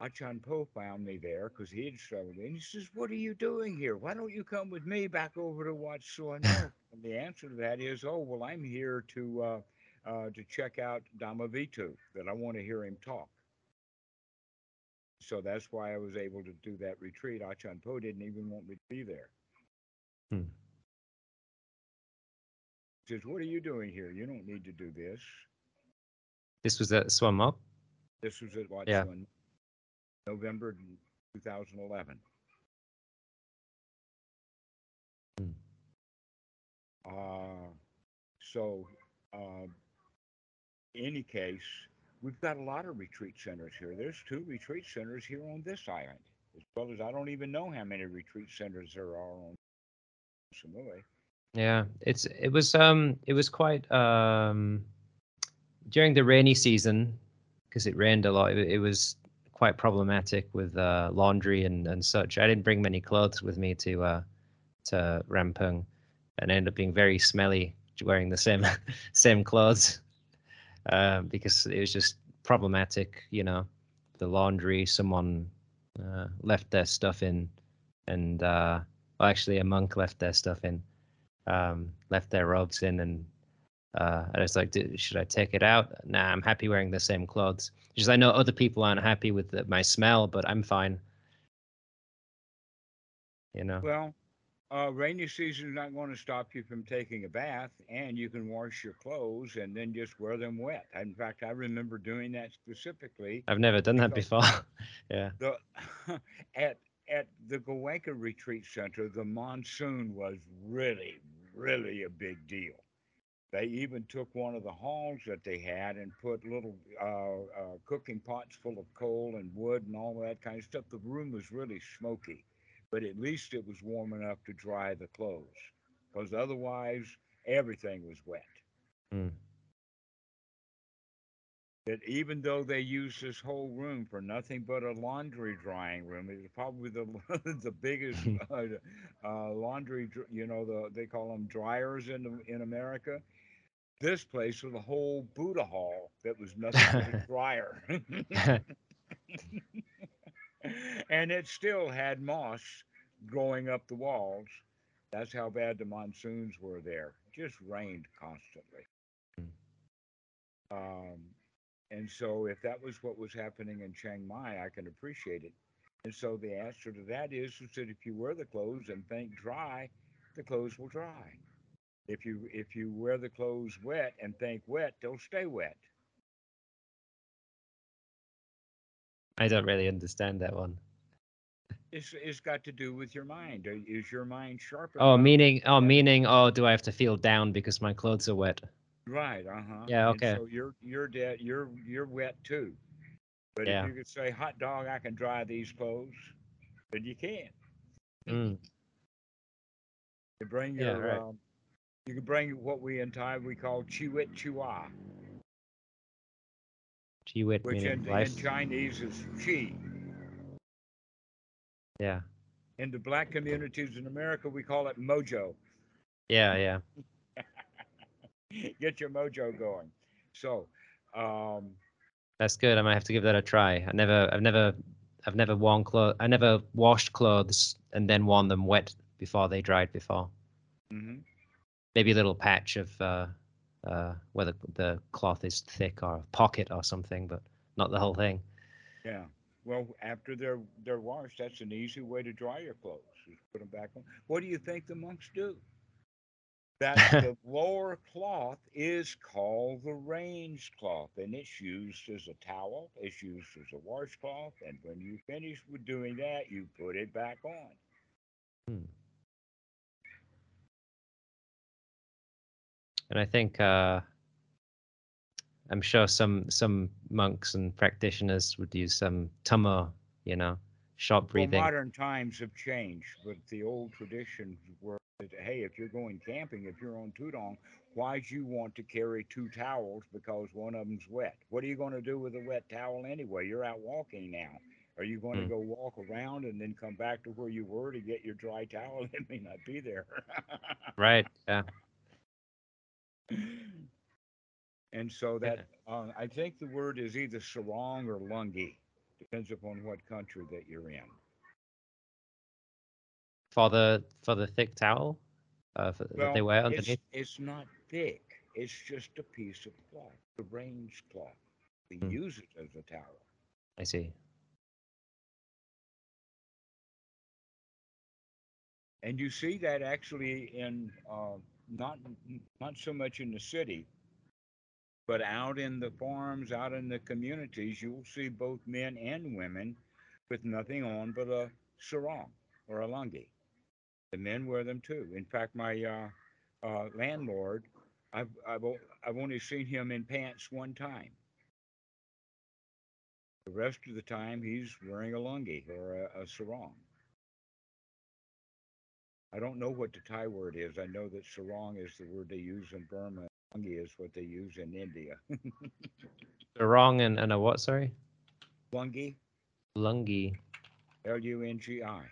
Achan Po found me there because he had struggled. And he says, What are you doing here? Why don't you come with me back over to watch [laughs] Milk? and the answer to that is, Oh, well, I'm here to uh, uh, to check out Dhammavidu, that I want to hear him talk. So that's why I was able to do that retreat. Achan Po didn't even want me to be there. Hmm. He says, What are you doing here? You don't need to do this. This was at Swam Up. This was at what, Yeah. November 2011. Hmm. Uh, so, uh, any case, we've got a lot of retreat centers here. There's two retreat centers here on this island, as well as I don't even know how many retreat centers there are on Samui. Yeah, it's it was um it was quite um during the rainy season because it rained a lot. It, it was quite problematic with uh, laundry and and such. I didn't bring many clothes with me to uh to Ram Poeng, and ended up being very smelly wearing the same [laughs] same clothes um, because it was just problematic. You know, the laundry. Someone uh, left their stuff in, and uh, well, actually a monk left their stuff in um, left their robes in, and uh, I was like, "D- should I take it out? Nah, I'm happy wearing the same clothes. Because I know other people aren't happy with the, my smell, but I'm fine. You know? Well, uh, rainy season is not going to stop you from taking a bath, and you can wash your clothes and then just wear them wet. In fact, I remember doing that specifically. I've never done that before. [laughs] yeah. The [laughs] at at the Goenka Retreat Center, the monsoon was really, really a big deal. They even took one of the halls that they had and put little uh, uh, cooking pots full of coal and wood and all that kind of stuff. The room was really smoky, but at least it was warm enough to dry the clothes because otherwise everything was wet. Mm. That even though they used this whole room for nothing but a laundry drying room, it was probably the [laughs] the biggest [laughs] uh, uh, laundry. You know, the they call them dryers in in America. This place was a whole Buddha hall that was nothing but a [laughs] dryer, [laughs] and it still had moss growing up the walls. That's how bad the monsoons were there. Just rained constantly. Um, and so, if that was what was happening in Chiang Mai, I can appreciate it. And so, the answer to that is, is that if you wear the clothes and think dry, the clothes will dry. If you if you wear the clothes wet and think wet, they'll stay wet. I don't really understand that one. It's it's got to do with your mind. Is your mind sharp? Oh, meaning oh, meaning oh, do I have to feel down because my clothes are wet? Right. Uh huh. Yeah, okay. so you're you're dead. You're you're wet too. But Yeah. if you could say, "Hot dog, I can dry these clothes," then you can. Mm. You bring Yeah, your right. um, you can bring what we in Thai we call chiwit chua, Chiwit which in, in. Chinese is chi. Yeah, In the black communities in America, we call it mojo. yeah, yeah. [laughs] Get your mojo going. So, um, That's good. I might have to give that a try. I never, I've never, I've never worn clothes. I never washed clothes and then worn them wet before they dried. Before mhm. maybe a little patch of uh, uh, where the, the cloth is thick or a pocket or something, but not the whole thing. Yeah. Well, after they're they're washed, that's an easy way to dry your clothes. Is put them back on. What do you think the monks do? That [laughs] the lower cloth is called the range cloth, and it's used as a towel. It's used as a washcloth, and when you finish with doing that, you put it back on. Hmm. And I think uh, I'm sure some some monks and practitioners would use some tummo, you know, short Well, breathing. modern times have changed, but the old traditions were that, hey, if you're going camping, if you're on Tudong, why'd you want to carry two towels because one of them's wet? What are you going to do with a wet towel anyway? You're out walking now. Are you going to Hmm. go walk around and then come back to where you were to get your dry towel? [laughs] It may not be there. [laughs] Right. Yeah. And so that uh, I think the word is either sarong or lungi, depends upon what country that you're in. For the for the thick towel uh, for, that they wear it's underneath. it's not thick. It's just a piece of cloth, the range cloth. They Hmm. use it as a towel. I see. And you see that actually in uh, not not so much in the city, but out in the farms, out in the communities, you'll see both men and women with nothing on but a sarong or a lungi. The men wear them too. In fact, my uh, uh, landlord, I've, I've I've only seen him in pants one time. The rest of the time, he's wearing a lungi or a, a sarong. I don't know what the Thai word is. I know that sarong is the word they use in Burma. Lungi is what they use in India. [laughs] Sarong and, and a what? Sorry. Lungi, Lungi. L U N G I.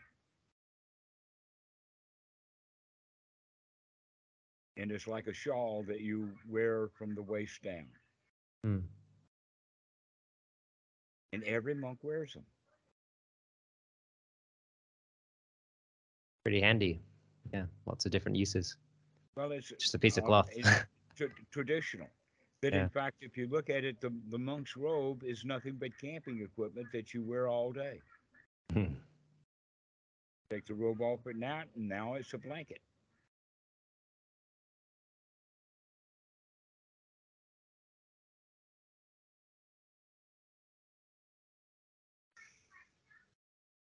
And it's like a shawl that you wear from the waist down. Hmm. And every monk wears them. Pretty handy. Yeah. Lots of different uses. Well, it's Just a piece of uh, cloth. [laughs] traditional. That Yeah. in fact, if you look at it, the, the monk's robe is nothing but camping equipment that you wear all day. Hmm. Take the robe off at night, and now it's a blanket.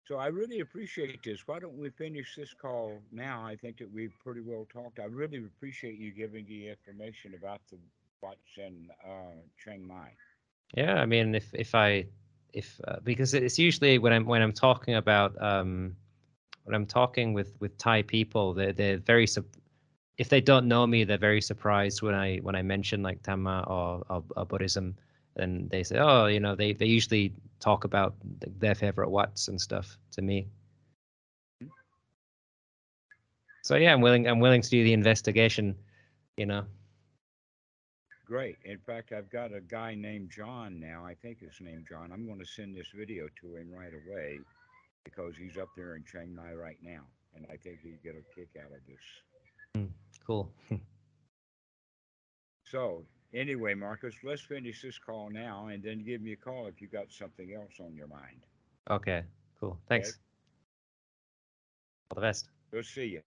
So I really appreciate this. Why don't we finish this call now? I think that we've pretty well talked. I really appreciate you giving the information about the wats in uh, Chiang Mai. Yeah, I mean, if if I if uh, because it's usually when I'm when I'm talking about um when I'm talking with with Thai people, they're they're very if they don't know me, they're very surprised when I when I mention like Dhamma or, or, or Buddhism, and they say, oh, you know, they they usually talk about their favorite wats and stuff to me. So yeah, I'm willing I'm willing to do the investigation, you know. Great. In fact, I've got a guy named John now. I think his name John. I'm going to send this video to him right away because he's up there in Chiang Mai right now, and I think he'd get a kick out of this. Hmm, cool. [laughs] So anyway, Marcus, let's finish this call now, and then give me a call if you got something else on your mind. okay, cool. Thanks. All the best. We'll see you.